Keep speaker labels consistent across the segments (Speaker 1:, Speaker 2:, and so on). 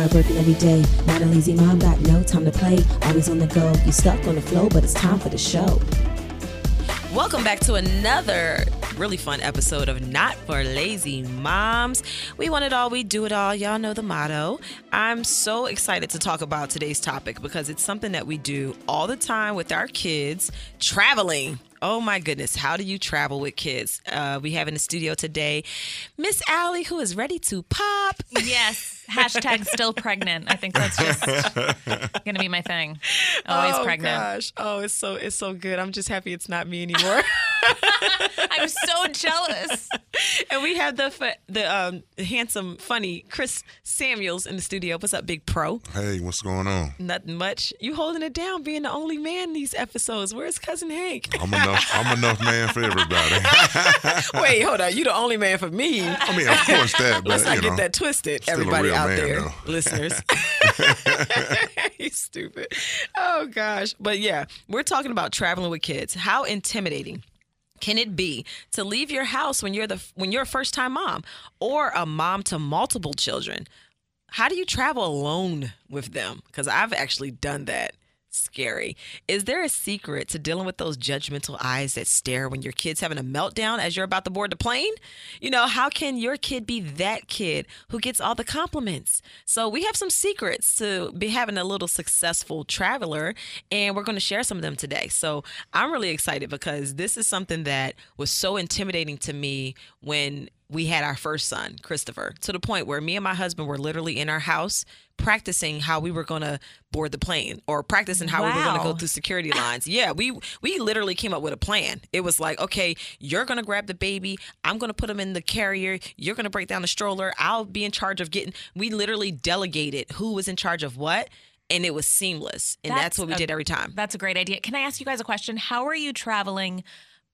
Speaker 1: Hard working every day. Not a lazy mom, got no time to play. Always on the go. You stuck on the flow, but it's time for the show.
Speaker 2: Welcome back to another really fun episode of Not for Lazy Moms. We want it all, we do it all. Y'all know the motto. I'm so excited to talk about today's topic because it's something that we do all the time with our kids traveling. Oh my goodness, how do you travel with kids? Uh, we have in the studio today Miss Allie, who is ready to pop.
Speaker 3: Yes. Hashtag still pregnant. I think that's just gonna be my thing. Always
Speaker 2: oh
Speaker 3: pregnant.
Speaker 2: gosh, oh it's so it's so good. I'm just happy it's not me anymore.
Speaker 3: I'm so jealous.
Speaker 2: and we have the fu- the um, handsome, funny Chris Samuels in the studio. What's up, Big Pro?
Speaker 4: Hey, what's going on?
Speaker 2: Nothing much. You holding it down, being the only man these episodes. Where's cousin Hank?
Speaker 4: I'm enough. I'm enough man for everybody.
Speaker 2: Wait, hold on. You the only man for me.
Speaker 4: I mean, of course that, but
Speaker 2: Let's not
Speaker 4: you
Speaker 2: get
Speaker 4: know,
Speaker 2: that twisted, everybody out
Speaker 4: man,
Speaker 2: there,
Speaker 4: though.
Speaker 2: listeners. He's stupid. Oh gosh, but yeah, we're talking about traveling with kids. How intimidating can it be to leave your house when you're the when you're a first time mom or a mom to multiple children? How do you travel alone with them? Because I've actually done that. Scary. Is there a secret to dealing with those judgmental eyes that stare when your kid's having a meltdown as you're about to board the plane? You know, how can your kid be that kid who gets all the compliments? So, we have some secrets to be having a little successful traveler, and we're going to share some of them today. So, I'm really excited because this is something that was so intimidating to me when we had our first son, Christopher, to the point where me and my husband were literally in our house practicing how we were going to board the plane or practicing how we were going to go through security lines. Yeah, we we literally came up with a plan. It was like, okay, you're going to grab the baby, I'm going to put him in the carrier, you're going to break down the stroller, I'll be in charge of getting We literally delegated who was in charge of what and it was seamless. And that's,
Speaker 3: That's
Speaker 2: what we
Speaker 3: a-
Speaker 2: did every time.
Speaker 3: That's a great idea. Can I ask you guys a question? How are you traveling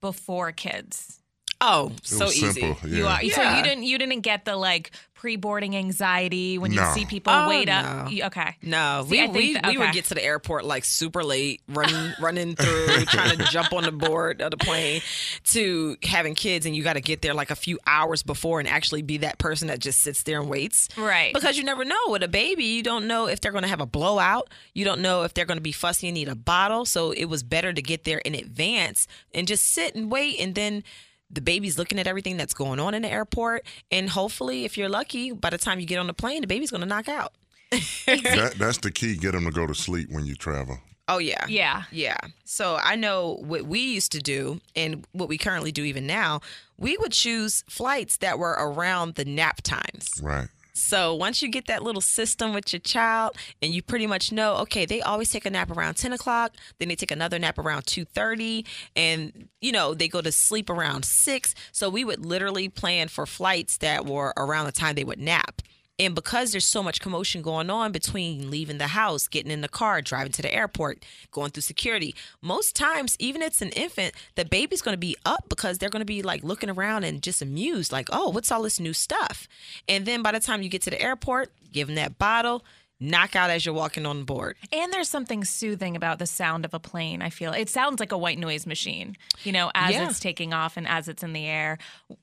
Speaker 3: before kids?
Speaker 2: Oh, so easy.
Speaker 4: simple.
Speaker 3: You
Speaker 4: Yeah.
Speaker 3: are so you didn't you didn't get the like pre-boarding anxiety when you
Speaker 4: No.
Speaker 3: see people
Speaker 2: Oh,
Speaker 3: wait
Speaker 2: no.
Speaker 3: up. You- okay.
Speaker 2: No,
Speaker 3: See,
Speaker 2: we
Speaker 3: think
Speaker 2: we,
Speaker 3: that-
Speaker 2: we would get to the airport like super late, running running through, trying to jump on the board of the plane, to having kids, and you got to get there like a few hours before and actually be that person that just sits there and waits.
Speaker 3: Right.
Speaker 2: Because you never know with a baby, you don't know if they're going to have a blowout. You don't know if they're going to be fussy and need a bottle. So it was better to get there in advance and just sit and wait, and then. The baby's looking at everything that's going on in the airport, and hopefully, if you're lucky, by the time you get on the plane, the baby's going to knock out.
Speaker 4: That, that's the key. Get them to go to sleep when you travel.
Speaker 2: Oh yeah.
Speaker 3: Yeah.
Speaker 2: Yeah. So I know what we used to do and what we currently do even now, we would choose flights that were around the nap times.
Speaker 4: Right.
Speaker 2: So once you get that little system with your child and you pretty much know, okay, they always take a nap around 10 o'clock, then they take another nap around 2.30 and, you know, they go to sleep around 6. So we would literally plan for flights that were around the time they would nap. And because there's so much commotion going on between leaving the house, getting in the car, driving to the airport, going through security, most times, even if it's an infant, the baby's going to be up because they're going to be like looking around and just amused, like, oh, what's all this new stuff? And then by the time you get to the airport, give them that bottle, knock out as you're walking on board.
Speaker 3: And there's something soothing about the sound of a plane, I feel. It sounds like a white noise machine, you know, as
Speaker 2: Yeah.
Speaker 3: it's taking off and as it's in the air.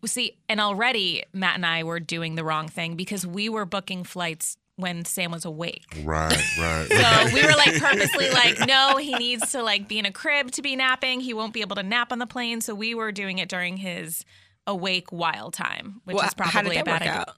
Speaker 3: See, and already Matt and I were doing the wrong thing because we were booking flights when Sam was awake.
Speaker 4: Right. Right.
Speaker 3: So we were like purposely like, no, he needs to like be in a crib to be napping. He won't be able to nap on the plane. So we were doing it during his awake while time, which
Speaker 2: Well,
Speaker 3: is probably
Speaker 2: how did
Speaker 3: a bad
Speaker 2: work
Speaker 3: idea.
Speaker 2: out?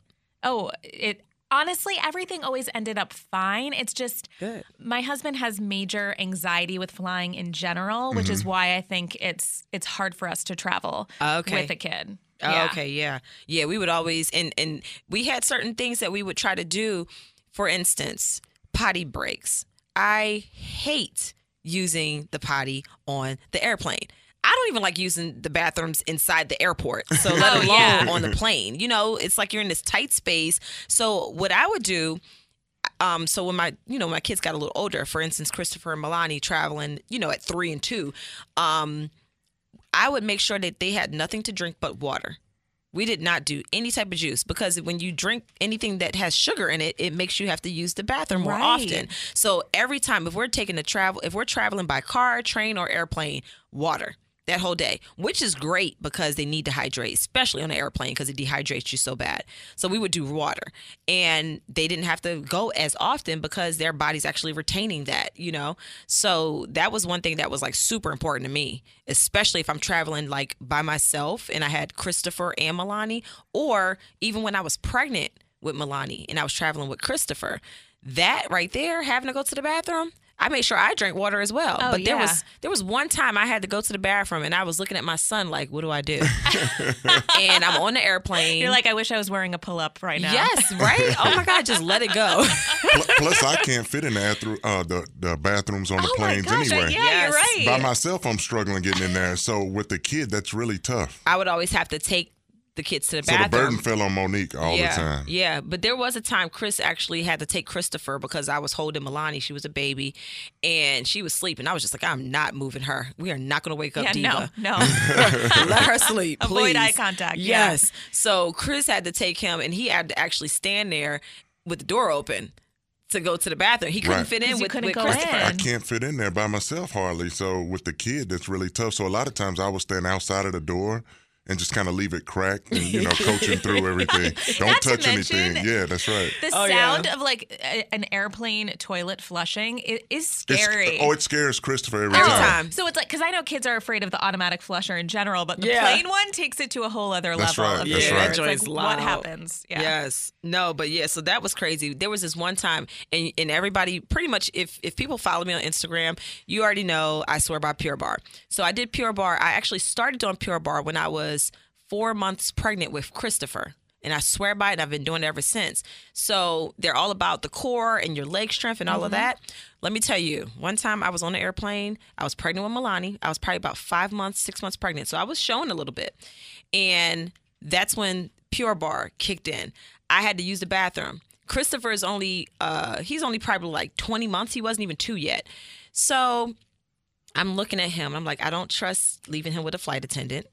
Speaker 3: Oh, it honestly everything always ended up fine. It's just
Speaker 2: Good.
Speaker 3: my husband has major anxiety with flying in general, which is mm-hmm. why I think it's it's hard for us to travel ah,
Speaker 2: Okay.
Speaker 3: with a kid.
Speaker 2: Oh,
Speaker 3: Yeah.
Speaker 2: okay, yeah, yeah. We would always and and we had certain things that we would try to do. For instance, potty breaks. I hate using the potty on the airplane. I don't even like using the bathrooms inside the airport. So let
Speaker 3: Oh,
Speaker 2: alone
Speaker 3: yeah.
Speaker 2: on the plane. You know, it's like you're in this tight space. So what I would do um, so when my, you know, my kids got a little older, for instance, Christopher and Milani traveling, you know, at three and two, um, I would make sure that they had nothing to drink but water. We did not do any type of juice because when you drink anything that has sugar in it, it makes you have to use the bathroom more
Speaker 3: Right.
Speaker 2: often. So every time, if we're taking a travel, if we're traveling by car, train, or airplane, water. That whole day, which is great because they need to hydrate, especially on an airplane because it dehydrates you so bad. So we would do water, and they didn't have to go as often because their body's actually retaining that, you know. So that was one thing that was like super important to me, especially if I'm traveling like by myself and I had Christopher and Milani, or even when I was pregnant with Milani and I was traveling with Christopher. That right there, having to go to the bathroom. I made sure I drank water as well.
Speaker 3: Oh,
Speaker 2: but there
Speaker 3: yeah.
Speaker 2: was there was one time I had to go to the bathroom and I was looking at my son like, what do I do? and I'm on the airplane.
Speaker 3: You're like, I wish I was wearing a pull up right now.
Speaker 2: Yes, right? Oh my God, just let it go.
Speaker 4: Plus, I can't fit in the, bathroom, uh, the, the bathrooms on the
Speaker 3: Oh my
Speaker 4: planes
Speaker 3: gosh,
Speaker 4: anyway.
Speaker 3: yeah,
Speaker 2: Yes.
Speaker 3: you're right.
Speaker 4: By myself, I'm struggling getting in there. So with the kid, that's really tough.
Speaker 2: I would always have to take the kids to the bathroom.
Speaker 4: So the burden fell on Monique all
Speaker 2: yeah,
Speaker 4: the time.
Speaker 2: Yeah, but there was a time Chris actually had to take Christopher because I was holding Milani. She was a baby, and she was sleeping. I was just like, I'm not moving her. We are not going to wake up
Speaker 3: yeah,
Speaker 2: Diva.
Speaker 3: no, no.
Speaker 2: Let her sleep.
Speaker 3: Avoid eye contact, yeah.
Speaker 2: Yes. So Chris had to take him, and he had to actually stand there with the door open to go to the bathroom. He couldn't
Speaker 4: Right.
Speaker 2: fit in
Speaker 3: 'Cause you
Speaker 2: with,
Speaker 3: couldn't
Speaker 2: with
Speaker 3: go
Speaker 2: Christopher.
Speaker 3: in.
Speaker 4: I can't fit in there by myself hardly. So with the kid, that's really tough. So a lot of times I will stand outside of the door and just kind of leave it cracked and you know coaching through everything. Don't
Speaker 3: Not to
Speaker 4: touch
Speaker 3: mention-
Speaker 4: anything. Yeah, that's right.
Speaker 3: The
Speaker 2: Oh, yeah.
Speaker 3: sound of like a, an airplane toilet flushing it is
Speaker 4: It's-
Speaker 3: scary.
Speaker 4: oh, it scares Christopher every,
Speaker 2: Every
Speaker 4: time.
Speaker 2: time.
Speaker 3: So it's like because I know kids are afraid of the automatic flusher in general, but the
Speaker 2: Yeah.
Speaker 3: plane one takes it to a whole other
Speaker 4: That's
Speaker 3: level.
Speaker 4: right,
Speaker 3: Of
Speaker 4: that's right.
Speaker 3: It's like,
Speaker 2: joint's
Speaker 3: what happens? Yeah.
Speaker 2: Yes. No, but yeah, so that was crazy. There was this one time and and everybody pretty much if if people follow me on Instagram, you already know I swear by Pure Barre. So I did Pure Barre. I actually started doing Pure Barre when I was 4 months pregnant with Christopher. And I swear by it, I've been doing it ever since. So they're all about the core and your leg strength and all of that. Let me tell you, one time I was on the airplane. I was pregnant with Milani. I was probably about five months, six months pregnant. So I was showing a little bit. And that's when Pure Barre kicked in. I had to use the bathroom. Christopher is only uh he's only probably like 20 months. He wasn't even 2 yet. So I'm looking at him. I'm like, I don't trust leaving him with a flight attendant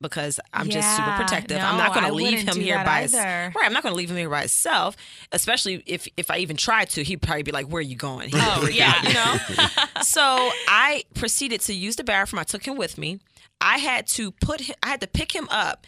Speaker 2: because I'm just super protective.
Speaker 3: no,
Speaker 2: I'm not going to leave him here by his, right. I'm not going to leave him here by himself, especially if if I even tried to. He'd probably be like, "Where are you going?"
Speaker 3: Oh, yeah.
Speaker 2: you know. so I proceeded to use the bathroom. I took him with me. I had to put him, I had to pick him up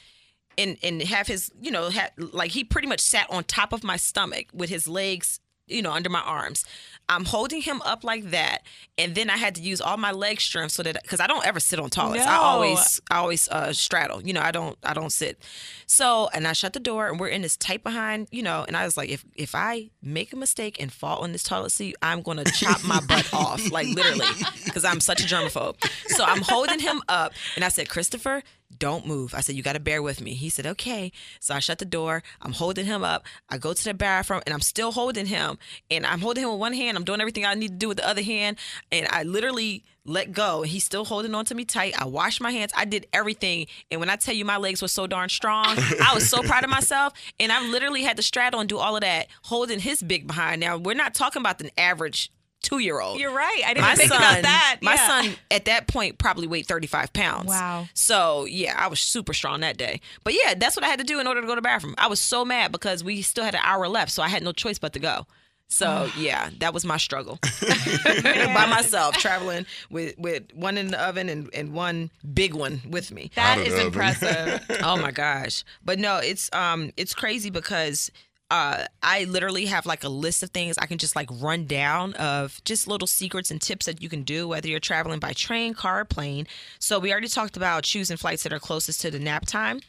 Speaker 2: and and have his you know ha like he pretty much sat on top of my stomach with his legs you know under my arms. I'm holding him up like that and then i had to use all my leg strength so that because i don't ever sit on toilets i always i always uh straddle you know i don't i don't sit. So and i shut the door and we're in this tight behind you know and i was like if if i make a mistake and fall on this toilet seat i'm gonna chop my butt off like literally because i'm such a germaphobe. So i'm holding him up and i said christopher don't move. I said, you got to bear with me. He said, okay. So I shut the door. I'm holding him up. I go to the bathroom and I'm still holding him. And I'm holding him with one hand. I'm doing everything I need to do with the other hand. And I literally let go. He's still holding on to me tight. I washed my hands. I did everything. And when I tell you my legs were so darn strong, I was so proud of myself. And I literally had to straddle and do all of that, holding his big behind. Now, we're not talking about the average two year old
Speaker 3: You're right. I didn't
Speaker 2: my
Speaker 3: think
Speaker 2: son,
Speaker 3: about that.
Speaker 2: My
Speaker 3: Yeah.
Speaker 2: son at that point probably weighed 35 pounds.
Speaker 3: Wow.
Speaker 2: So yeah, I was super strong that day. But yeah, that's what I had to do in order to go to the bathroom. I was so mad because we still had an hour left, so I had no choice but to go. So yeah, that was my struggle by myself, traveling with with one in the oven and, and one big one with me.
Speaker 3: That
Speaker 4: Out of
Speaker 3: is
Speaker 4: the oven.
Speaker 3: impressive.
Speaker 2: oh my gosh but no it's um it's crazy because uh i literally have like a list of things i can just like run down of just little secrets and tips that you can do whether you're traveling by train car or plane. So we already talked about choosing flights that are closest to the nap time.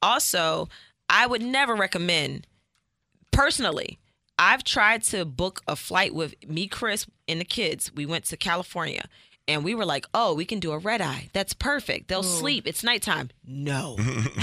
Speaker 2: Also i would never recommend personally i've tried to book a flight with me chris and the kids. We went to california and we were like oh we can do a red eye that's perfect they'll sleep it's nighttime no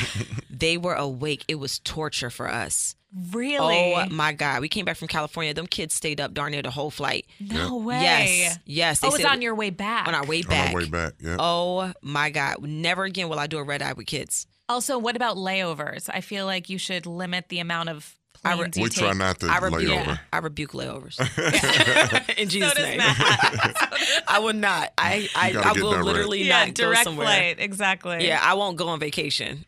Speaker 2: they were awake it was torture for us
Speaker 3: really?
Speaker 2: oh my god we came back from california them kids stayed up darn near the whole flight
Speaker 3: no way.
Speaker 2: yes yes they
Speaker 3: Oh, it's
Speaker 2: said-
Speaker 3: on your way back.
Speaker 2: on our way back.
Speaker 4: On
Speaker 2: back
Speaker 4: our way back. Yeah.
Speaker 2: oh my god never again will i do a red eye with kids
Speaker 3: Also, what about layovers? I feel like you should limit the amount of
Speaker 2: I re-
Speaker 3: you
Speaker 4: we try not to
Speaker 2: I
Speaker 4: lay
Speaker 2: rebuke,
Speaker 4: over.
Speaker 2: I rebuke layovers. In
Speaker 3: So
Speaker 2: Jesus'
Speaker 3: does
Speaker 2: name.
Speaker 3: Matt.
Speaker 2: I will not. I I, I will literally
Speaker 3: yeah,
Speaker 2: not go
Speaker 3: direct
Speaker 2: somewhere.
Speaker 3: flight. Exactly.
Speaker 2: Yeah, I won't go on vacation.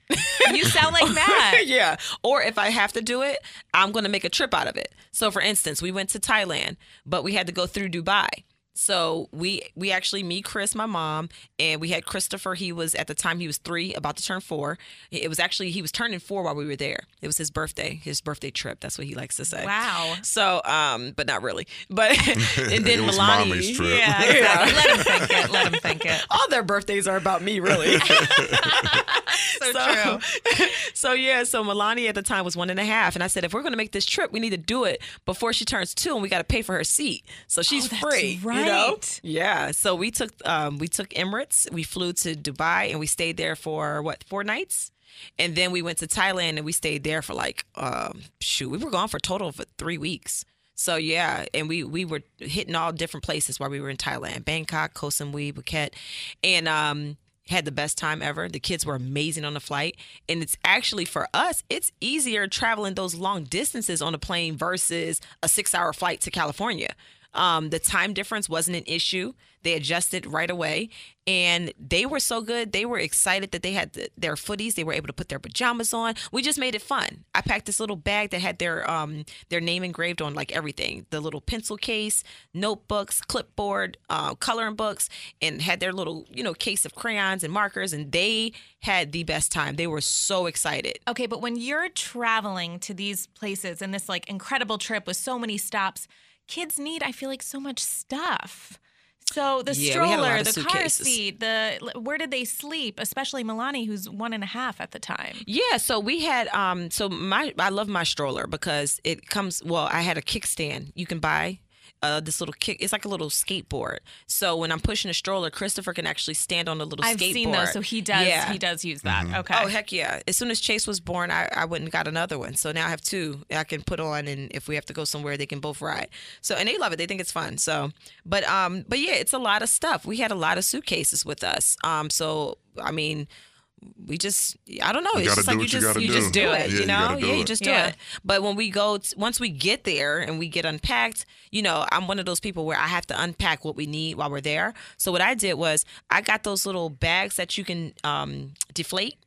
Speaker 3: You sound like Matt.
Speaker 2: yeah. Or if I have to do it, I'm going to make a trip out of it. So, for instance, we went to Thailand, but we had to go through Dubai. So we we actually me, Chris, my mom, and we had Christopher. He was at the time he was three, about to turn four. It was actually he was turning four while we were there. It was his birthday, his birthday trip. That's what he likes to say.
Speaker 3: Wow.
Speaker 2: So, um, but not really. But and then
Speaker 4: It was
Speaker 2: Milani,
Speaker 4: mommy's trip.
Speaker 3: Yeah, exactly. Let him think it. Let him think it.
Speaker 2: all their birthdays are about me, really.
Speaker 3: So, true.
Speaker 2: so yeah, so Milani at the time was one and a half, and I said, if we're gonna make this trip, we need to do it before she turns two, and we got to pay for her seat, so she's
Speaker 3: Oh,
Speaker 2: free. You know?
Speaker 3: right.
Speaker 2: Yeah. So we took um, we took Emirates, we flew to Dubai, and we stayed there for what four nights. And then we went to Thailand and we stayed there for like um, shoot, we were gone for a total of three weeks. So yeah, and we we were hitting all different places while we were in Thailand, Bangkok, Koh Samui, Phuket, and um, had the best time ever. The kids were amazing on the flight, and it's actually for us, it's easier traveling those long distances on a plane versus a six-hour flight to California. Um, the time difference wasn't an issue. They adjusted right away, and they were so good. They were excited that they had the, their footies. They were able to put their pajamas on. We just made it fun. I packed this little bag that had their um their name engraved on like everything. The little pencil case, notebooks, clipboard, uh, coloring books, and had their little you know case of crayons and markers. And they had the best time. They were so excited.
Speaker 3: Okay, but when you're traveling to these places and this like incredible trip with so many stops, kids need, I feel like, so much stuff. So the
Speaker 2: Yeah, we had a lot
Speaker 3: stroller, the car seat, the where did they sleep? Especially Milani, who's one and a half at the time.
Speaker 2: Yeah, so we had um so my I love my stroller because it comes well, I had a kickstand you can buy. Uh, this little kick, it's like a little skateboard. So when I'm pushing a stroller, Christopher can actually stand on the little skateboard.
Speaker 3: I've seen those, so he does.
Speaker 2: Yeah.
Speaker 3: He does use that.
Speaker 4: Mm-hmm.
Speaker 3: Okay.
Speaker 2: Oh heck yeah! As soon as Chase was born, I, I went and got another one. So now I have two I can put on, and if we have to go somewhere, they can both ride. So and they love it. They think it's fun. So, but um, but yeah, it's a lot of stuff. We had a lot of suitcases with us. Um, so I mean, we just I don't know.
Speaker 4: You
Speaker 2: it's just
Speaker 4: do
Speaker 2: like you
Speaker 4: what you
Speaker 2: just—you
Speaker 4: do.
Speaker 2: just do it.
Speaker 4: you
Speaker 2: You know,
Speaker 4: gotta do
Speaker 2: yeah, you
Speaker 4: it.
Speaker 2: just do
Speaker 3: Yeah.
Speaker 2: it. But when we go, t- once we get there and we get unpacked, you know, I'm one of those people where I have to unpack what we need while we're there. So what I did was I got those little bags that you can um, deflate,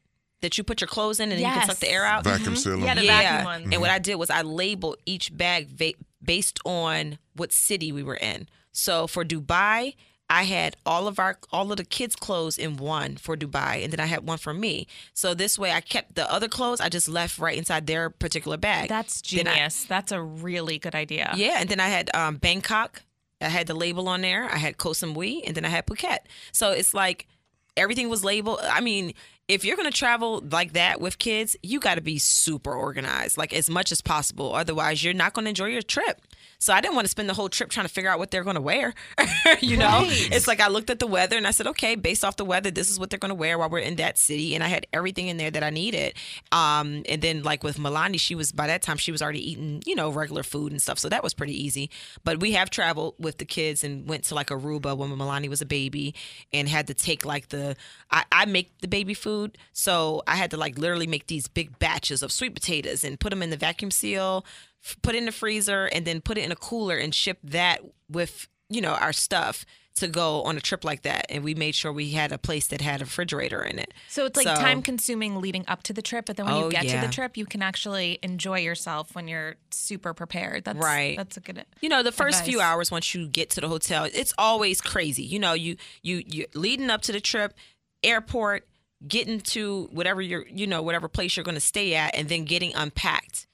Speaker 2: that you put your clothes in and you can suck the air out.
Speaker 4: Vacuum seal 'em.
Speaker 3: Yeah, the
Speaker 2: yeah.
Speaker 3: vacuum ones.
Speaker 2: And what I did was I labeled each bag va- based on what city we were in. So for Dubai, I had all of our all of the kids' clothes in one for Dubai, and then I had one for me. So this way, I kept the other clothes. I just left right inside their particular bag.
Speaker 3: That's
Speaker 2: Then I-
Speaker 3: genius. That's a really good idea.
Speaker 2: yeah, and then I had um, Bangkok. I had the label on there. I had Koh Samui, and then I had Phuket. So it's like everything was labeled. I mean, if you're gonna travel like that with kids, you got to be super organized, like as much as possible. Otherwise, you're not gonna enjoy your trip. So I didn't want to spend the whole trip trying to figure out what they're gonna wear. you know,
Speaker 3: Right.
Speaker 2: it's like I looked at the weather and I said, okay, based off the weather, this is what they're gonna wear while we're in that city, and I had everything in there that I needed. Um, and then like with Milani, she was by that time she was already eating, you know, regular food and stuff, so that was pretty easy. But we have traveled with the kids and went to like Aruba when Milani was a baby, and had to take like the I, I make the baby food, so I had to like literally make these big batches of sweet potatoes and put them in the vacuum seal, put it in the freezer, and then put it in a cooler and ship that with you know our stuff to go on a trip like that and we made sure we had a place that had a refrigerator in it
Speaker 3: So it's like
Speaker 2: So-
Speaker 3: time consuming leading up to the trip, but then when
Speaker 2: Oh,
Speaker 3: you get to the trip, you can actually enjoy yourself when you're super prepared. That's
Speaker 2: Right.
Speaker 3: That's a good.
Speaker 2: you know the first few hours once you get to the hotel it's always crazy you know you you you leading up to the trip airport getting to whatever you're you know whatever place you're going to stay at and then getting unpacked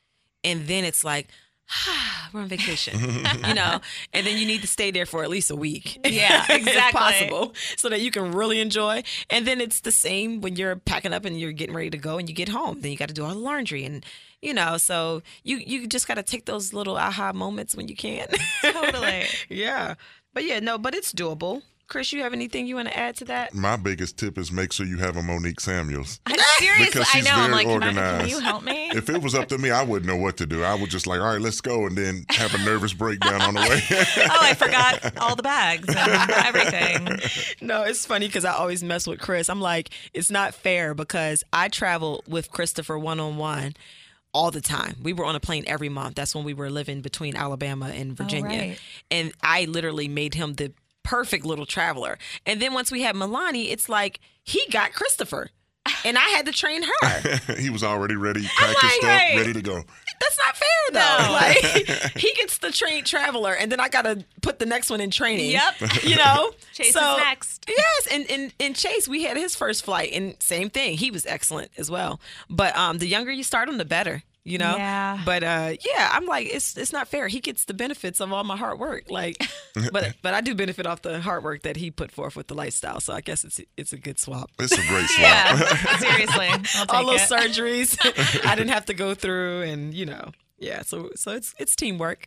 Speaker 2: and then it's like we're on vacation you know? And then you need to stay there for at least a week
Speaker 3: Yeah,
Speaker 2: if
Speaker 3: exactly.
Speaker 2: possible so that you can really enjoy. And then it's the same when you're packing up and you're getting ready to go and you get home. Then you got to do all the laundry and you know so you you just got to take those little aha moments when you can.
Speaker 3: Totally.
Speaker 2: yeah. But yeah no but it's doable chris you have anything you want to add to that
Speaker 4: My biggest tip is make sure you have a Monique Samuels.
Speaker 3: I'm seriously,
Speaker 4: Because
Speaker 3: I
Speaker 4: she's
Speaker 3: know. I'm
Speaker 4: very
Speaker 3: like, can, I, can
Speaker 4: organized.
Speaker 3: you help me?
Speaker 4: If it was up to me, I wouldn't know what to do. I would just like, all right, let's go, and then have a nervous breakdown on the way.
Speaker 3: oh, I forgot all the bags and everything.
Speaker 2: no it's funny because i always mess with chris i'm like it's not fair because i travel with christopher one-on-one all the time. We were on a plane every month. That's when we were living between Alabama and oh, Virginia.
Speaker 3: right.
Speaker 2: And I literally made him the perfect little traveler. And then once we had Milani, it's like he got Christopher. And I had to train her.
Speaker 4: he was already ready, packed his
Speaker 2: like,
Speaker 4: stuff,
Speaker 2: right.
Speaker 4: ready to go.
Speaker 2: That's not fair though.
Speaker 3: No.
Speaker 2: Like he gets the trained traveler, and then I gotta put the next one in training.
Speaker 3: Yep.
Speaker 2: You know,
Speaker 3: Chase is
Speaker 2: so,
Speaker 3: next.
Speaker 2: Yes, and, and and Chase, we had his first flight, and same thing. He was excellent as well. But um, the younger you start him, the better. You know.
Speaker 3: Yeah.
Speaker 2: But uh, yeah, I'm like, it's it's not fair. He gets the benefits of all my hard work. Like, but but I do benefit off the hard work that he put forth with the lifestyle. So I guess it's it's a good swap.
Speaker 4: It's a great swap.
Speaker 3: Yeah, seriously.
Speaker 2: All those
Speaker 3: it.
Speaker 2: surgeries I didn't have to go through, and you know, yeah. So so it's it's teamwork.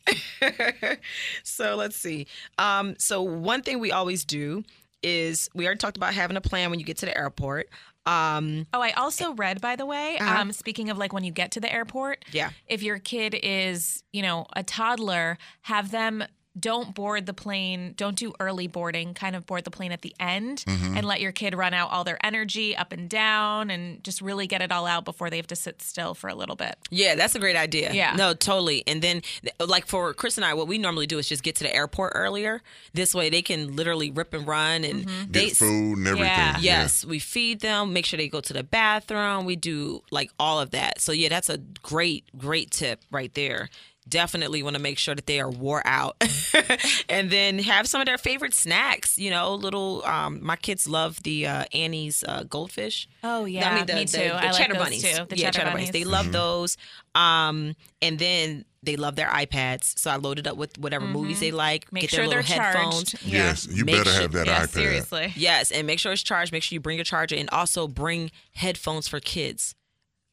Speaker 2: so let's see. Um, so one thing we always do is we already talked about having a plan when you get to the airport. Um,
Speaker 3: Oh, I also read, by the way,
Speaker 2: Uh-huh.
Speaker 3: um, speaking of like when you get to the airport,
Speaker 2: Yeah.
Speaker 3: if your kid is, you know, a toddler, have them don't board the plane, don't do early boarding, kind of board the plane at the end
Speaker 2: Mm-hmm.
Speaker 3: and let your kid run out all their energy up and down and just really get it all out before they have to sit still for a little bit.
Speaker 2: Yeah, that's a great idea.
Speaker 3: Yeah.
Speaker 2: No, totally. And then, like for Chris and I, what we normally do is just get to the airport earlier. This way, they can literally rip and run and they
Speaker 4: Get food and everything.
Speaker 3: Yeah.
Speaker 2: Yes, we feed them, make sure they go to the bathroom. We do like all of that. So yeah, that's a great, great tip right there. Definitely want to make sure that they are wore out, and then have some of their favorite snacks. You know, little. Um, my kids love the uh, Annie's uh, goldfish.
Speaker 3: Oh, yeah,
Speaker 2: I mean the,
Speaker 3: me
Speaker 2: the,
Speaker 3: too.
Speaker 2: the
Speaker 3: I like
Speaker 2: cheddar
Speaker 3: those
Speaker 2: bunnies.
Speaker 3: too, the
Speaker 2: yeah,
Speaker 3: cheddar
Speaker 2: bunnies. They
Speaker 3: bunnies.
Speaker 2: love those. Um, and then they love their iPads. So I loaded up with whatever movies they like.
Speaker 3: Mm-hmm. Make
Speaker 2: get
Speaker 3: sure
Speaker 2: their
Speaker 3: they're
Speaker 2: little headphones.
Speaker 3: charged. Yeah.
Speaker 4: Yes, you
Speaker 2: Make
Speaker 4: better
Speaker 2: sure-
Speaker 4: have that
Speaker 3: Yeah,
Speaker 4: iPad.
Speaker 3: seriously.
Speaker 2: Yes, and make sure it's charged. Make sure you bring your charger and also bring headphones for kids.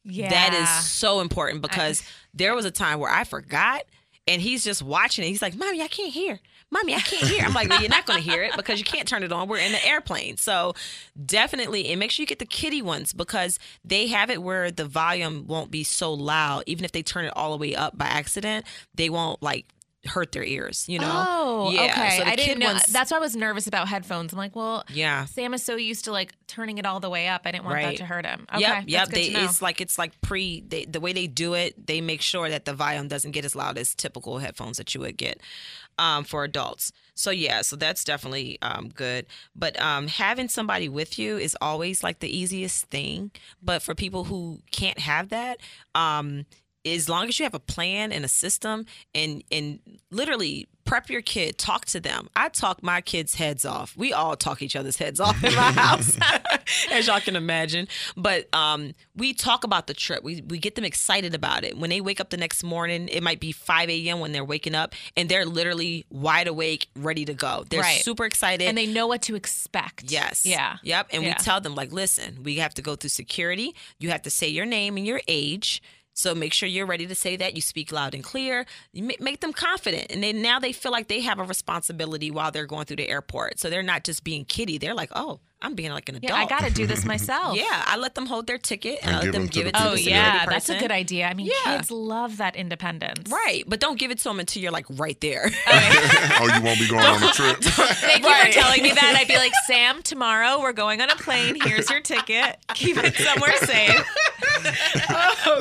Speaker 3: Yeah.
Speaker 2: That is so important because there was a time where I forgot and he's just watching it. He's like, Mommy, I can't hear. Mommy, I can't hear. I'm like, well, you're not going to hear it because you can't turn it on. We're in the airplane. So definitely, and make sure you get the kitty ones because they have it where the volume won't be so loud. Even if they turn it all the way up by accident, they won't like hurt their ears, you know?
Speaker 3: Oh,
Speaker 2: yeah.
Speaker 3: okay.
Speaker 2: So
Speaker 3: I didn't know. That's why I was nervous about headphones. I'm like, well,
Speaker 2: yeah.
Speaker 3: Sam is so used to like turning it all the way up. I didn't want that to hurt him. Okay,
Speaker 2: Yep,
Speaker 3: that's
Speaker 2: yep.
Speaker 3: good
Speaker 2: They, it's like it's like pre. They, the way they do it, they make sure that the volume doesn't get as loud as typical headphones that you would get um, for adults. So yeah, so that's definitely um, good. But um, having somebody with you is always like the easiest thing. But for people who can't have that, um, as long as you have a plan and a system and and literally prep your kid talk to them i talk my kids heads off we all talk each other's heads off in my house as y'all can imagine but um we talk about the trip we, we get them excited about it when they wake up the next morning it might be 5 a.m when they're waking up and they're literally wide awake ready to go they're
Speaker 3: Right.
Speaker 2: super excited
Speaker 3: and they know what to expect.
Speaker 2: Yes.
Speaker 3: Yeah.
Speaker 2: Yep. And
Speaker 3: Yeah.
Speaker 2: we tell them, like, listen, we have to go through security. You have to say your name and your age. So make sure you're ready to say that. You speak loud and clear. Make them confident, and they now they feel like they have a responsibility while they're going through the airport. So they're not just being kiddie. They're like, oh, I'm being like an adult.
Speaker 3: Yeah, I got to do this myself.
Speaker 2: Yeah, I let them hold their ticket and,
Speaker 4: And
Speaker 2: I let
Speaker 4: give
Speaker 2: them
Speaker 4: them to
Speaker 2: give
Speaker 4: the
Speaker 2: it to
Speaker 3: Oh
Speaker 2: the
Speaker 4: people.
Speaker 2: security
Speaker 3: yeah, that's a good idea. I mean,
Speaker 2: Yeah.
Speaker 3: kids love that independence.
Speaker 2: Right, but don't give it to them until you're like right there.
Speaker 4: oh, you won't be going on a trip.
Speaker 3: Thank you for telling me that. I'd be like, Sam, tomorrow we're going on a plane. Here's your ticket. Keep it somewhere safe.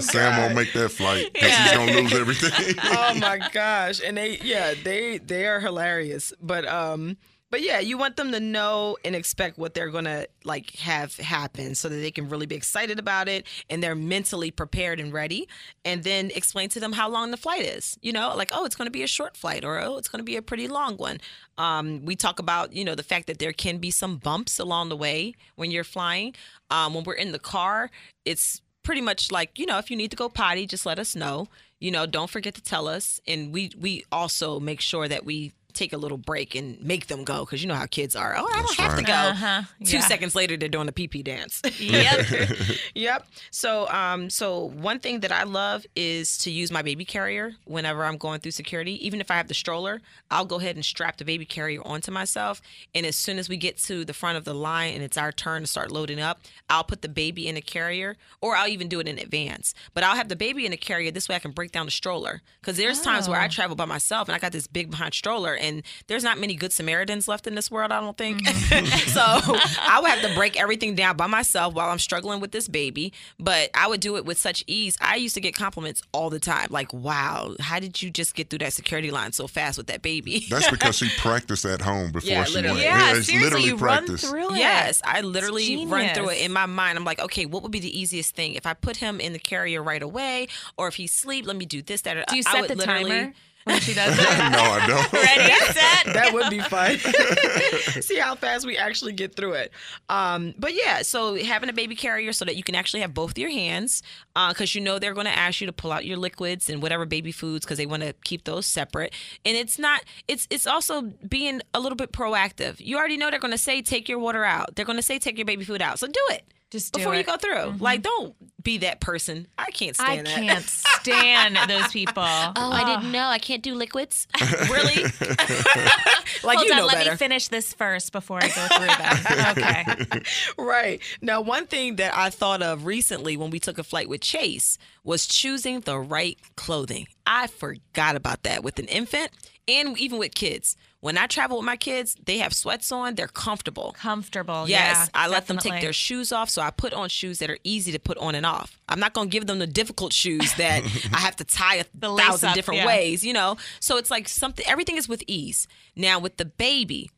Speaker 4: Sam won't make that flight because
Speaker 3: Yeah.
Speaker 4: he's gonna lose everything.
Speaker 2: oh my gosh and they yeah they they are hilarious but um but yeah you want them to know and expect what they're gonna like have happen so that they can really be excited about it and they're mentally prepared and ready and then explain to them how long the flight is you know? Like oh it's gonna be a short flight or oh it's gonna be a pretty long one. Um, we talk about you know the fact that there can be some bumps along the way when you're flying. Um, when we're in the car it's pretty much like you know if you need to go potty just let us know. You know don't forget to tell us. And we we also make sure that we take a little break and make them go because you know how kids are. Oh i don't
Speaker 4: That's
Speaker 2: have to go.
Speaker 3: Uh-huh.
Speaker 2: two
Speaker 3: Yeah.
Speaker 2: seconds later they're doing a pee pee dance.
Speaker 3: Yep.
Speaker 2: yep. So um so one thing that i love is to use my baby carrier whenever i'm going through security. Even if i have the stroller i'll go ahead and strap the baby carrier onto myself. And as soon as we get to the front of the line and it's our turn to start loading up i'll put the baby in the carrier or i'll even do it in advance. But i'll have the baby in the carrier. This way i can break down the stroller. Because there's times where i travel by myself and i got this big behind stroller and there's not many good Samaritans left in this world, I don't think. Mm-hmm. so I would have to break everything down by myself while I'm struggling with this baby. But I would do it with such ease. I used to get compliments all the time, like, "Wow, how did you just get through that security line so fast with that baby?"
Speaker 4: That's because she practiced at home before
Speaker 2: Yeah,
Speaker 4: she
Speaker 2: literally.
Speaker 4: went.
Speaker 3: Yeah,
Speaker 4: it's
Speaker 3: seriously,
Speaker 4: literally
Speaker 3: you
Speaker 4: practice.
Speaker 3: run through it.
Speaker 2: Yes, I literally run through it in my mind. I'm like, okay, what would be the easiest thing if I put him in the carrier right away, or if he's asleep, let me do this, that. Or,
Speaker 3: Do you
Speaker 2: I
Speaker 3: set
Speaker 2: would
Speaker 3: the
Speaker 2: literally,
Speaker 3: timer when she does that?
Speaker 4: no, I don't.
Speaker 3: Ready, set.
Speaker 2: That would be fun. See how fast we actually get through it. Um, but yeah, so having a baby carrier so that you can actually have both your hands, because you know they're going to ask you to pull out your liquids and whatever baby foods because they want to keep those separate. And it's not. It's it's also being a little bit proactive. You already know they're going to say take your water out. They're going to say take your baby food out. So do it.
Speaker 3: Just do
Speaker 2: before you
Speaker 3: it. Mm-hmm.
Speaker 2: go through. Like, don't be that person. I can't
Speaker 3: I
Speaker 2: stand that.
Speaker 3: I can't stand those people.
Speaker 5: Oh, I didn't know. I can't do liquids.
Speaker 2: really? like
Speaker 3: Hold
Speaker 2: you
Speaker 3: on,
Speaker 2: know
Speaker 3: let
Speaker 2: better.
Speaker 3: me finish this first before I go through them. Okay.
Speaker 2: right. Now, one thing that I thought of recently when we took a flight with Chase was choosing the right clothing. I forgot about that with an infant and even with kids. When I travel with my kids, they have sweats on, they're comfortable.
Speaker 3: Comfortable.
Speaker 2: Yes,
Speaker 3: yeah,
Speaker 2: I let them take their shoes off, so I put on shoes that are easy to put on and off. I'm not going to give them the difficult shoes that I have to tie a
Speaker 3: The
Speaker 2: thousand
Speaker 3: up,
Speaker 2: different
Speaker 3: yeah.
Speaker 2: ways, you know. So it's like something. Everything is with ease. Now with the baby,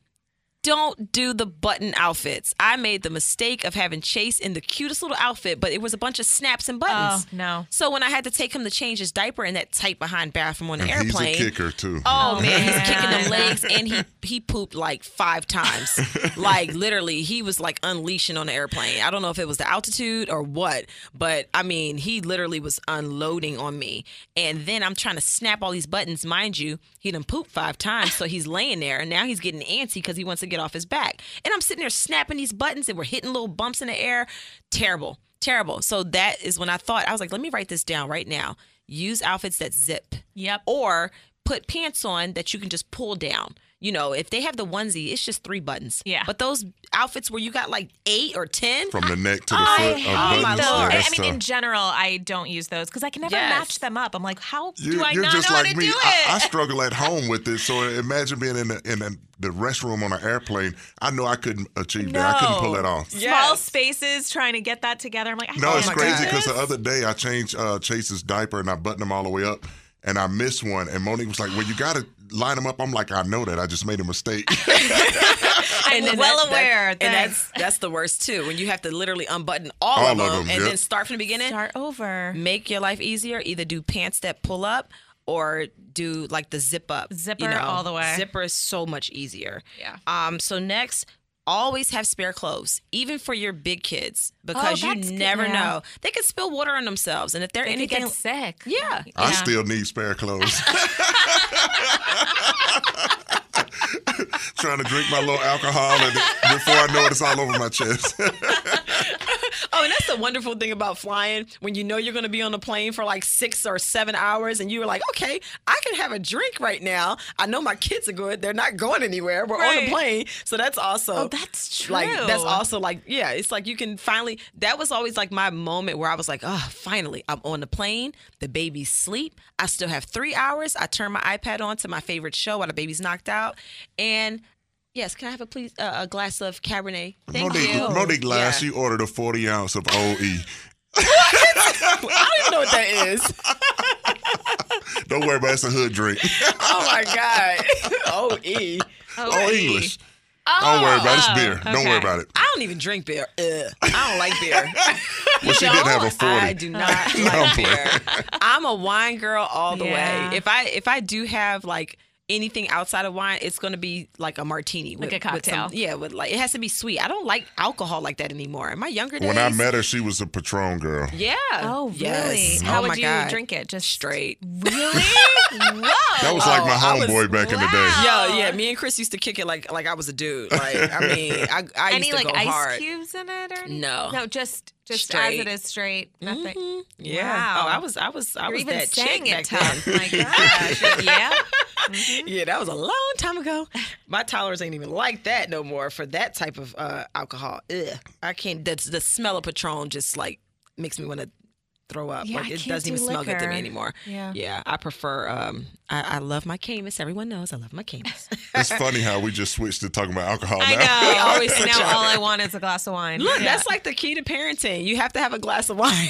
Speaker 2: don't do the button outfits. I made the mistake of having Chase in the cutest little outfit, but it was a bunch of snaps and buttons.
Speaker 3: Oh, no.
Speaker 2: So when I had to take him to change his diaper in that tight behind bathroom on the
Speaker 4: And
Speaker 2: airplane,
Speaker 4: he's a kicker too.
Speaker 2: Oh, oh man, he's kicking them legs and he he pooped like five times. like literally, he was like unleashing on the airplane. I don't know if it was the altitude or what, but I mean, he literally was unloading on me. And then I'm trying to snap all these buttons, mind you. He done pooped five times, so he's laying there, and now he's getting antsy because he wants to get off his back. And I'm sitting there snapping these buttons, and we're hitting little bumps in the air. Terrible, terrible. So that is when I thought I was like, let me write this down right now. Use outfits that zip
Speaker 3: Yep.
Speaker 2: or put pants on that you can just pull down. You know, if they have the onesie, it's just three buttons.
Speaker 3: Yeah.
Speaker 2: But those outfits where you got like eight or ten,
Speaker 4: From the neck to the
Speaker 3: I
Speaker 4: foot of
Speaker 3: hate
Speaker 2: my
Speaker 4: buttons.
Speaker 3: those.
Speaker 2: Lord.
Speaker 4: Yeah,
Speaker 3: I,
Speaker 4: that's
Speaker 3: I mean, in general, I don't use those because I can never
Speaker 2: Yes.
Speaker 3: match them up. I'm like, how
Speaker 4: You,
Speaker 3: do I
Speaker 4: you're
Speaker 3: not
Speaker 4: just
Speaker 3: know
Speaker 4: like
Speaker 3: how to
Speaker 4: me.
Speaker 3: do
Speaker 4: I, I struggle at home with this. So imagine being in the, in the, the restroom on an airplane. I know I couldn't achieve that. I couldn't pull
Speaker 3: No.
Speaker 4: that off.
Speaker 3: Small spaces trying to get that together. I'm like, I
Speaker 4: No, it's crazy because the other day I changed uh, Chase's diaper and I buttoned him all the way up. And I missed one, and Monique was like, "Well, you got to line them up." I'm like, "I know that. I just made a mistake."
Speaker 3: I'm
Speaker 2: then
Speaker 3: well
Speaker 2: that- that-
Speaker 3: aware.
Speaker 2: and that's that's the worst too. When you have to literally unbutton all,
Speaker 4: All
Speaker 2: of
Speaker 4: of
Speaker 2: them,
Speaker 4: them,
Speaker 2: and
Speaker 4: yep.
Speaker 2: then start from the beginning.
Speaker 3: Start over.
Speaker 2: Make your life easier. Either do pants that pull up. Or do like the zip up,
Speaker 3: Zipper
Speaker 2: you know.
Speaker 3: all the way.
Speaker 2: Zipper is so much easier.
Speaker 3: Yeah.
Speaker 2: Um. So next, always have spare clothes, even for your big kids, oh, because you
Speaker 3: Oh, that's good,
Speaker 2: never
Speaker 3: yeah.
Speaker 2: know they could spill water on themselves, and if they're
Speaker 3: They could
Speaker 2: anything,
Speaker 3: get sick.
Speaker 2: yeah,
Speaker 4: I
Speaker 3: Yeah.
Speaker 4: still need spare clothes. Trying to drink my little alcohol, and before I know it, it's all over my chest.
Speaker 2: Oh, and that's the wonderful thing about flying when you know you're going to be on the plane for like six or seven hours, and you're like, okay, I can have a drink right now. I know my kids are good; they're not going anywhere. We're on
Speaker 3: Right.
Speaker 2: the plane, so that's also
Speaker 3: Oh, that's true.
Speaker 2: Like that's also like yeah, it's like you can finally. That was always like my moment where I was like, oh, finally, I'm on the plane. The babies sleep. I still have three hours. I turn my iPad on to my favorite show while the baby's knocked out, and. Yes, can I have a please uh, a glass of Cabernet? Thank
Speaker 4: Monique,
Speaker 2: you.
Speaker 4: Monique lied.
Speaker 2: Yeah.
Speaker 4: She ordered a 40 ounce of OE.
Speaker 2: I don't even know what that is.
Speaker 4: Don't worry about it. It's a hood drink.
Speaker 2: Oh my God. Oh, E.
Speaker 4: oh, English. Don't worry about it. It's beer. Don't worry about it.
Speaker 2: I don't even drink beer. Ugh. I don't like beer.
Speaker 4: Well, she didn't have a 40.
Speaker 2: I do not
Speaker 4: I'm
Speaker 2: like
Speaker 4: playing.
Speaker 2: beer. I'm a wine girl all the
Speaker 3: Yeah.
Speaker 2: way. If I if I do have like anything outside of wine, it's gonna be like a martini.
Speaker 3: Like
Speaker 2: with,
Speaker 3: a
Speaker 2: with some-
Speaker 3: cocktail.
Speaker 2: yeah, with like it has to be sweet. I don't like alcohol like that anymore. In my younger days,
Speaker 4: When I met her, she was a Patron girl.
Speaker 2: yeah.
Speaker 3: Oh, really?
Speaker 2: Yes.
Speaker 3: How
Speaker 2: oh
Speaker 3: would you
Speaker 2: God.
Speaker 3: drink it? Just
Speaker 2: straight.
Speaker 3: Really? Whoa.
Speaker 4: That was like my
Speaker 2: Oh, I was-
Speaker 4: homeboy back in the day.
Speaker 3: Wow.
Speaker 2: Yo, yeah, me and Chris used to kick it like like I was a dude. Like I mean, I, I used
Speaker 3: Any
Speaker 2: to
Speaker 3: like
Speaker 2: go
Speaker 3: ice cubes in it or anything?
Speaker 2: No.
Speaker 3: No, just just
Speaker 2: Straight.
Speaker 3: as it is straight. Nothing.
Speaker 2: Yeah.
Speaker 3: Wow.
Speaker 2: Oh, I was I was I
Speaker 3: You're
Speaker 2: was
Speaker 3: even
Speaker 2: that
Speaker 3: saying
Speaker 2: chick
Speaker 3: it
Speaker 2: back
Speaker 3: tough.
Speaker 2: then.
Speaker 3: My gosh. yeah.
Speaker 2: yeah, that was a long time ago. My tolerance ain't even like that no more for that type of uh, alcohol. Ugh. I can't. The, the smell of Patron just like makes me want to throw up.
Speaker 3: Yeah,
Speaker 2: like
Speaker 3: I
Speaker 2: it
Speaker 3: can't
Speaker 2: doesn't even
Speaker 3: do
Speaker 2: smell good to me anymore.
Speaker 3: Yeah.
Speaker 2: yeah. I prefer. Um, I, I love my Caymus. Everyone knows I love my Caymus.
Speaker 4: It's funny how we just switched to talking about alcohol
Speaker 3: I
Speaker 4: now.
Speaker 3: know.
Speaker 2: Always
Speaker 3: now all I want is a glass of wine.
Speaker 2: Look,
Speaker 3: Yeah.
Speaker 2: that's like the key to parenting. You have to have a glass of wine.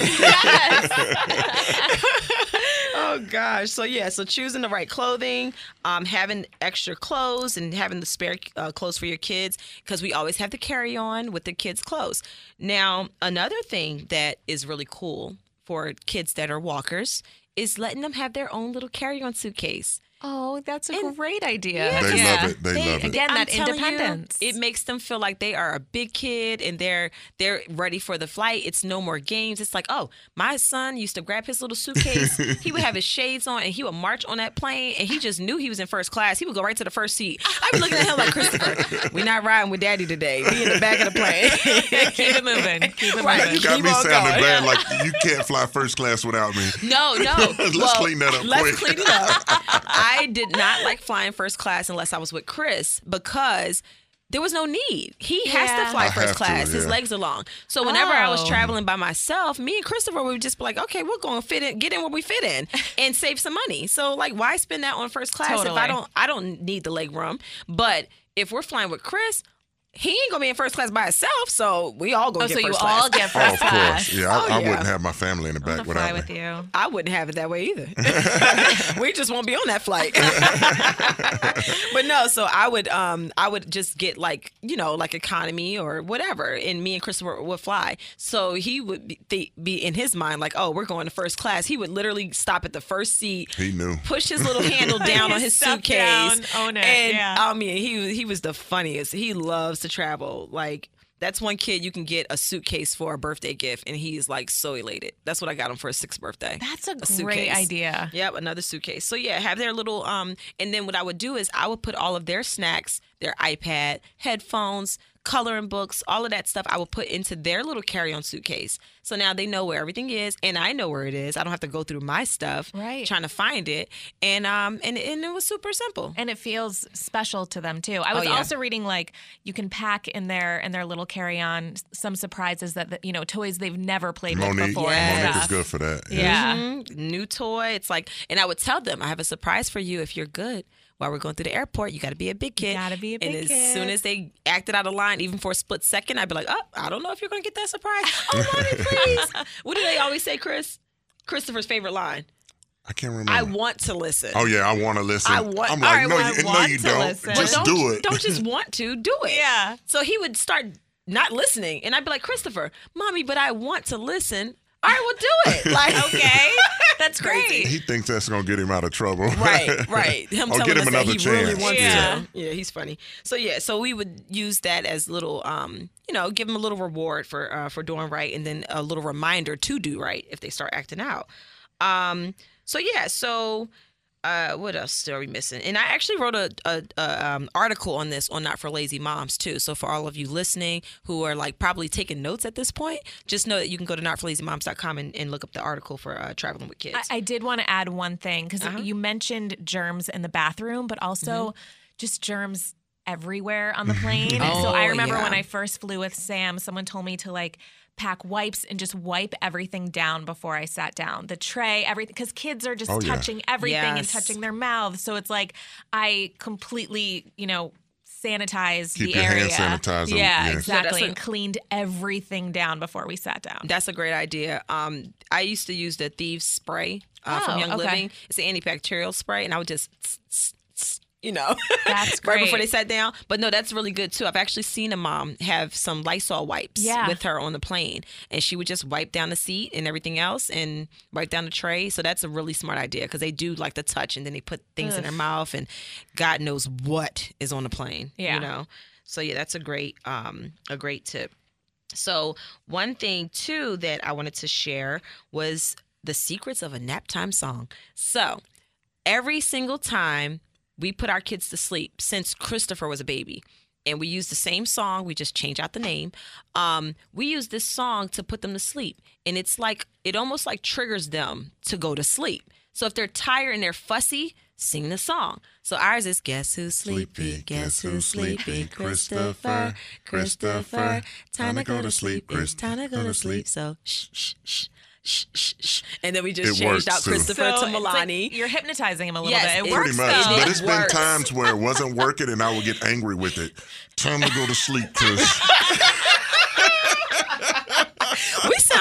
Speaker 2: oh gosh. So yeah. So choosing the right clothing, um, having extra clothes, and having the spare uh, clothes for your kids because we always have to carry on with the kids' clothes. Now, another thing that is really cool for kids that are walkers is letting them have their own little carry-on suitcase.
Speaker 3: Oh, that's a
Speaker 2: And-
Speaker 3: great idea.
Speaker 4: They
Speaker 3: Yeah.
Speaker 4: love it. They, love it.
Speaker 3: Again,
Speaker 2: I'm
Speaker 3: that
Speaker 2: telling you,
Speaker 3: independence.
Speaker 2: it makes them feel like they are a big kid and they're they're ready for the flight. It's no more games. It's like, oh, my son used to grab his little suitcase. he would have his shades on and he would march on that plane and he just knew he was in first class. He would go right to the first seat. I'd be looking at him like Christopher, we're not riding with daddy today. We in the back of the plane.
Speaker 3: Keep it moving. Keep it
Speaker 2: Right.
Speaker 3: moving.
Speaker 4: You got
Speaker 2: Keep
Speaker 4: me sounding bad. Like you can't fly first class without me.
Speaker 2: No, no.
Speaker 4: Let's
Speaker 2: Well,
Speaker 4: clean that up
Speaker 2: Let's
Speaker 4: quick.
Speaker 2: clean it up. I did not like flying first class unless I was with Chris because there was no need. He has
Speaker 3: Yeah.
Speaker 2: to fly first
Speaker 4: have to,
Speaker 2: class. His legs are long. So whenever I was
Speaker 3: Oh.
Speaker 2: traveling by myself, me and Christopher would just be like, okay, we're going to fit in, get in where we fit in and save some money. So like why spend that on first class if I don't I don't need the leg room. But if we're flying with Chris, he ain't gonna be in first class by himself, so we all gonna
Speaker 3: Oh,
Speaker 2: get
Speaker 3: so you
Speaker 2: first class.
Speaker 3: all get
Speaker 4: Oh,
Speaker 3: first
Speaker 4: of
Speaker 3: class.
Speaker 4: course. Yeah, I,
Speaker 2: Oh,
Speaker 4: I wouldn't have my family in the back without
Speaker 3: fly
Speaker 4: me.
Speaker 3: with you.
Speaker 2: I wouldn't have it that way either. we just won't be on that flight. but no, so I would um I would just get like, you know, like economy or whatever and me and Christopher would fly. So he would be, th- be in his mind like, "Oh, we're going to first class." He would literally stop at the first seat.
Speaker 4: He knew.
Speaker 2: Push his little handle down on his suitcase.
Speaker 3: down, own it,
Speaker 2: And
Speaker 3: yeah.
Speaker 2: I mean, he he was the funniest. He loves to travel. Like that's one kid you can get a suitcase for a birthday gift, and he's like so elated. That's what I got him for his sixth birthday.
Speaker 3: That's a, great
Speaker 2: suitcase.
Speaker 3: idea.
Speaker 2: Yep, another suitcase. So yeah, have their little um and then what I would do is I would put all of their snacks, their iPad, headphones, coloring books, all of that stuff I would put into their little carry-on suitcase. So now they know where everything is and I know where it is. I don't have to go through my stuff
Speaker 3: Right.
Speaker 2: trying to find it. And um and, and it was super simple.
Speaker 3: and it feels special to them too. I was
Speaker 2: Oh, yeah.
Speaker 3: also reading like you can pack in their in their little carry on some surprises that, that you know toys they've never played with before. and
Speaker 4: Monique is good for that.
Speaker 3: Yeah.
Speaker 2: Mhm. New toy. It's like, and I would tell them, I have a surprise for you if you're good. While we're going through the airport, you got to be a big kid.
Speaker 3: gotta be a big kid.
Speaker 2: And as
Speaker 3: kid.
Speaker 2: soon as they acted out of line, even for a split second, I'd be like, oh, I don't know if you're going to get that surprise. Oh, mommy, please. what do they always say, Chris? Christopher's favorite line.
Speaker 4: I can't remember.
Speaker 2: I want to listen.
Speaker 4: oh yeah, I want to listen.
Speaker 2: I want-
Speaker 4: I'm like,
Speaker 2: right,
Speaker 4: no,
Speaker 2: well,
Speaker 4: you,
Speaker 3: I
Speaker 4: no, you
Speaker 3: to
Speaker 4: don't.
Speaker 3: listen.
Speaker 4: Just
Speaker 2: don't,
Speaker 4: do it.
Speaker 2: Don't just want to do it.
Speaker 3: Yeah.
Speaker 2: So he would start not listening, and I'd be like, Christopher, mommy, but I want to listen. All right, we'll do it. Like,
Speaker 3: Okay, that's great.
Speaker 4: He thinks that's gonna get him out of trouble.
Speaker 2: Right, right. Him
Speaker 4: or
Speaker 2: telling
Speaker 4: get him
Speaker 2: us that
Speaker 4: another
Speaker 2: he
Speaker 4: chance.
Speaker 2: really wants
Speaker 3: Yeah.
Speaker 2: to. Yeah, he's funny. So yeah, so we would use that as little, um, you know, give him a little reward for uh, for doing right, and then a little reminder to do right if they start acting out. Um, so yeah, so uh, what else are we missing? And I actually wrote a, a, a um, article on this on Not for Lazy Moms too. So for all of you listening who are like probably taking notes at this point, just know that you can go to notforlazymoms.com and, and look up the article for uh, traveling with kids.
Speaker 3: I, I did want to add one thing because
Speaker 2: Uh-huh.
Speaker 3: you mentioned germs in the bathroom, but also
Speaker 2: Mm-hmm.
Speaker 3: just germs everywhere on the plane.
Speaker 2: oh, so
Speaker 3: I remember when. I first flew with Sam, someone told me to like pack wipes and just wipe everything down before I sat down. The tray, everything, because kids are just
Speaker 4: Oh, yeah.
Speaker 3: touching everything and touching their mouths. So it's like I completely, you know. Sanitize
Speaker 4: Keep
Speaker 3: the
Speaker 4: your
Speaker 3: area.
Speaker 4: hand sanitizer,
Speaker 3: Yeah,
Speaker 4: yeah.
Speaker 3: exactly.
Speaker 2: that's a-
Speaker 3: and cleaned everything down before we sat down.
Speaker 2: That's a great idea. Um, I used to use the Thieves spray uh, from
Speaker 3: Oh,
Speaker 2: Young
Speaker 3: okay.
Speaker 2: Living. It's an antibacterial spray, and I would just, tss, tss, tss, you know,
Speaker 3: That's
Speaker 2: right before they sat down. But no, that's really good too. I've actually seen a mom have some Lysol wipes
Speaker 3: Yeah.
Speaker 2: with her on the plane, and she would just wipe down the seat and everything else, and wipe down the tray. So that's a really smart idea because they do like to touch, and then they put things in their mouth, and God knows what is on the plane.
Speaker 3: Yeah.
Speaker 2: you know. So yeah, that's a great, um, a great tip. So, one thing too that I wanted to share was the secrets of a nap time song. So, every single time we put our kids to sleep since Christopher was a baby, and we use the same song, we just change out the name. Um, we use this song to put them to sleep, and it's like it almost like triggers them to go to sleep. So if they're tired and they're fussy, sing the song. So ours is Guess Who's Sleepy? Guess Who's Sleepy? Christopher, Christopher. Time to go to sleep. It's time to go to sleep. So shh, shh, shh. Shh, shh, shh. And then we just
Speaker 4: It
Speaker 2: changed
Speaker 4: works,
Speaker 2: out
Speaker 4: too.
Speaker 2: Christopher
Speaker 3: So
Speaker 2: to
Speaker 3: it's like
Speaker 2: Milani.
Speaker 3: you're hypnotizing him a little
Speaker 2: Yes,
Speaker 3: bit. It
Speaker 2: it
Speaker 3: works
Speaker 4: Pretty much.
Speaker 3: though.
Speaker 4: But
Speaker 2: It
Speaker 4: it's been times where it wasn't working and I would get angry with it. Time to go to sleep, Chris.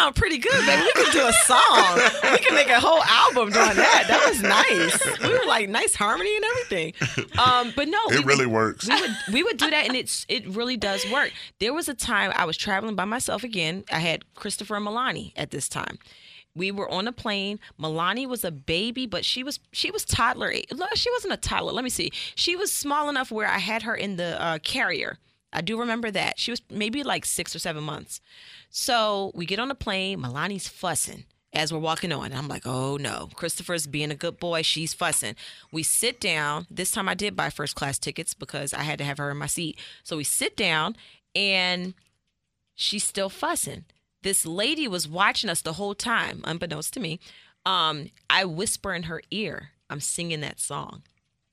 Speaker 2: Sound pretty good, baby. We could do a song. We could make a whole album doing that. That was nice. We were like nice harmony and everything. Um, but no,
Speaker 4: It
Speaker 2: would-
Speaker 4: really works.
Speaker 2: we would we would do that and it's it really does work. There was a time I was traveling by myself again. I had Christopher and Milani at this time. We were on a plane. Milani was a baby, but she was she was toddler. She wasn't a toddler. Let me see. She was small enough where I had her in the uh, carrier. I do remember that. She was maybe like six or seven months. So we get on the plane. Milani's fussing as we're walking on. And I'm like, oh no, Christopher's being a good boy. She's fussing. We sit down. This time I did buy first class tickets because I had to have her in my seat. So we sit down and she's still fussing. This lady was watching us the whole time, unbeknownst to me. Um, I whisper in her ear, I'm singing that song.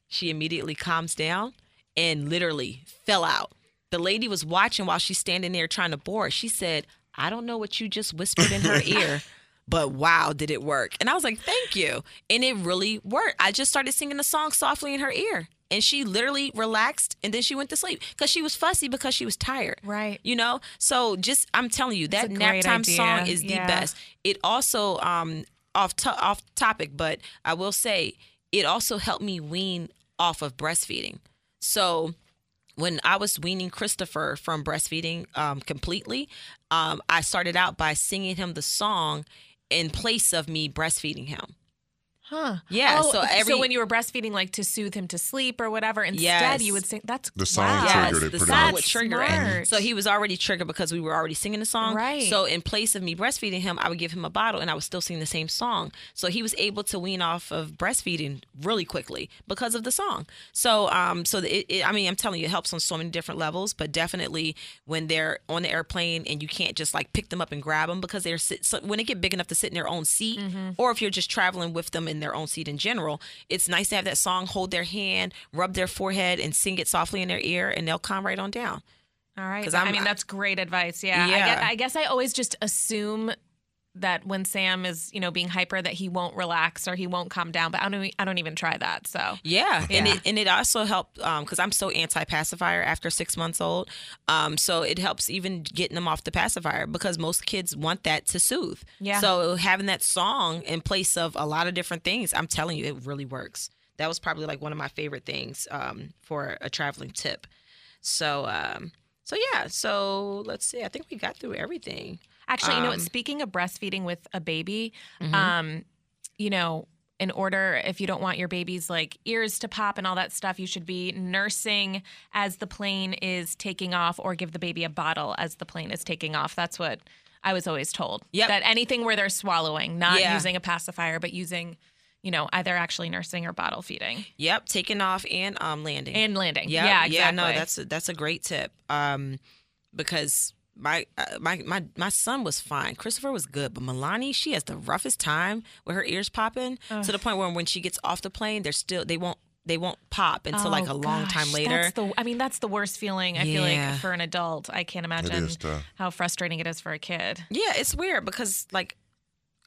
Speaker 2: She immediately calms down and literally fell out. The lady was watching while she's standing there trying to board. She said, I don't know what you just whispered in her ear, but wow, did it work. And I was like, thank you. And it really worked. I just started singing the song softly in her ear. And she literally relaxed and then she went to sleep because she was fussy because she was tired.
Speaker 3: Right.
Speaker 2: You know? So just, I'm telling you, that
Speaker 3: a
Speaker 2: nap time
Speaker 3: idea.
Speaker 2: song is the best. It also, um, off, to- off topic, but I will say, it also helped me wean off of breastfeeding. So when I was weaning Christopher from breastfeeding um, completely, um, I started out by singing him the song in place of me breastfeeding him.
Speaker 3: Huh.
Speaker 2: Yeah,
Speaker 3: Oh,
Speaker 2: so every-
Speaker 3: when you were breastfeeding, like to soothe him to sleep or whatever, instead
Speaker 2: Yes.
Speaker 3: you would sing. That's
Speaker 4: The song
Speaker 3: wow.
Speaker 4: triggered it
Speaker 2: the
Speaker 4: pretty
Speaker 2: song
Speaker 4: much.
Speaker 2: would trigger it. So he was already triggered because we were already singing the song.
Speaker 3: Right.
Speaker 2: So in place of me breastfeeding him, I would give him a bottle and I was still singing the same song. So he was able to wean off of breastfeeding really quickly because of the song. So um so it, it I mean I'm telling you it helps on so many different levels, but definitely when they're on the airplane and you can't just like pick them up and grab them because they're sit, so when they get big enough to sit in their own seat or if you're just traveling with them in their own seat in general, it's nice to have that song hold their hand, rub their forehead and sing it softly in their ear and they'll calm right on down.
Speaker 3: All right. I mean, that's great advice. Yeah. I,
Speaker 2: Yeah.
Speaker 3: guess, I guess I always just assume that when Sam is, you know, being hyper, that he won't relax or he won't calm down. But I don't. I don't even try that. So
Speaker 2: Yeah, and it and it also helped because I'm so anti pacifier after six months old. Um, so it helps even getting them off the pacifier because most kids want that to soothe.
Speaker 3: Yeah.
Speaker 2: So having that song in place of a lot of different things, I'm telling you, it really works. That was probably like one of my favorite things um, for a traveling tip. So um, so yeah. So let's see. I think we got through everything.
Speaker 3: Actually, you know what?
Speaker 2: Um,
Speaker 3: Speaking of breastfeeding with a baby,
Speaker 2: Mhm.
Speaker 3: um, you know, in order, if you don't want your baby's like ears to pop and all that stuff, you should be nursing as the plane is taking off or give the baby a bottle as the plane is taking off. That's what I was always told.
Speaker 2: Yep.
Speaker 3: That anything where they're swallowing, not
Speaker 2: Yeah.
Speaker 3: using a pacifier, but using, you know, either actually nursing or bottle feeding
Speaker 2: Yep, taking off and um landing.
Speaker 3: and landing.
Speaker 2: Yep,
Speaker 3: Yeah, exactly.
Speaker 2: Yeah, no, that's a, that's a great tip. Um, because my uh, my my my son was fine. Christopher was good, but Milani, she has the roughest time with her ears popping to the point where when she gets off the plane, they're still they won't they won't pop until like a
Speaker 3: Oh,
Speaker 2: long
Speaker 3: gosh,
Speaker 2: time later.
Speaker 3: That's the, I mean, that's the worst feeling. I feel like for an adult, I can't imagine how frustrating it is for a kid.
Speaker 2: Yeah, it's weird because like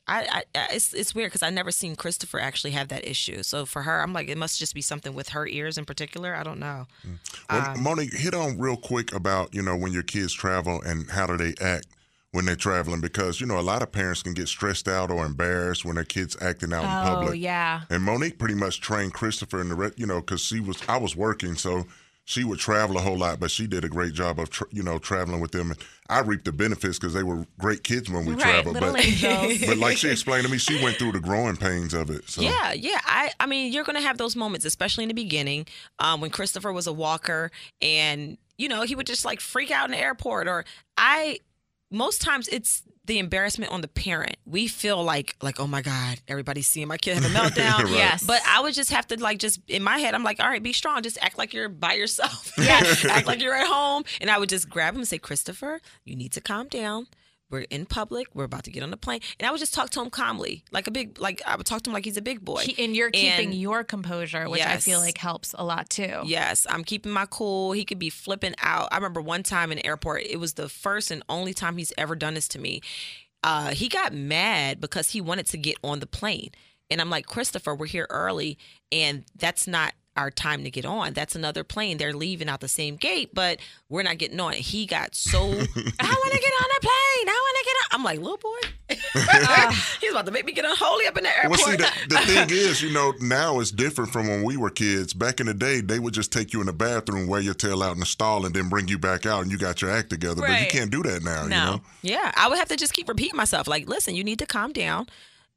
Speaker 2: I, I I- it's it's weird because I never seen Christopher actually have that issue. So for her, I'm like it must just be something with her ears in particular. I don't know.
Speaker 4: Well,
Speaker 2: Um,
Speaker 4: Monique, hit on real quick about you know when your kids travel and how do they act when they're traveling because you know a lot of parents can get stressed out or embarrassed when their kids acting out in public.
Speaker 3: Oh, yeah.
Speaker 4: And Monique pretty much trained Christopher in the re- you know because she was I was working so she would travel a whole lot but she did a great job of tra- you know traveling with them and I reaped the benefits because they were great kids when we
Speaker 3: Right,
Speaker 4: traveled but but like she explained to me she went through the growing pains of it so
Speaker 2: Yeah, yeah. I I mean, you're gonna have those moments, especially in the beginning, um, when Christopher was a walker, and you know he would just like freak out in the airport. Or I, most times it's the embarrassment on the parent. We feel like like oh my god, everybody's seeing my kid have a meltdown.
Speaker 4: Right.
Speaker 3: Yes.
Speaker 2: But I would just have to like just in my head, I'm like, all right, be strong. Just act like you're by yourself. Yeah. act like you're at home. And I would just grab him and say, Christopher, you need to calm down. We're in public. We're about to get on the plane. And I would just talk to him calmly, like a big, like I would talk to him like he's a big boy.
Speaker 3: He- and you're keeping
Speaker 2: And-
Speaker 3: your composure, which I feel like helps a lot too.
Speaker 2: Yes, I'm keeping my cool. He could be flipping out. I remember one time in the airport, it was the first and only time he's ever done this to me. uh, he got mad because he wanted to get on the plane. And I'm like, Christopher, we're here early, and that's not our time to get on. That's another plane. They're leaving out the same gate, but we're not getting on. He got so, I want to get on that plane. I want to get on. I'm like, little boy, he's about to make me get unholy up in the airport.
Speaker 4: Well, see, the, the thing is, you know, now it's different from when we were kids. Back in the day, they would just take you in the bathroom, wear your tail out in the stall, and then bring you back out, and you got your act together. But you can't do that now. You
Speaker 3: No.
Speaker 4: know,
Speaker 2: Yeah, I would have to just keep repeating myself. Like, listen, you need to calm down,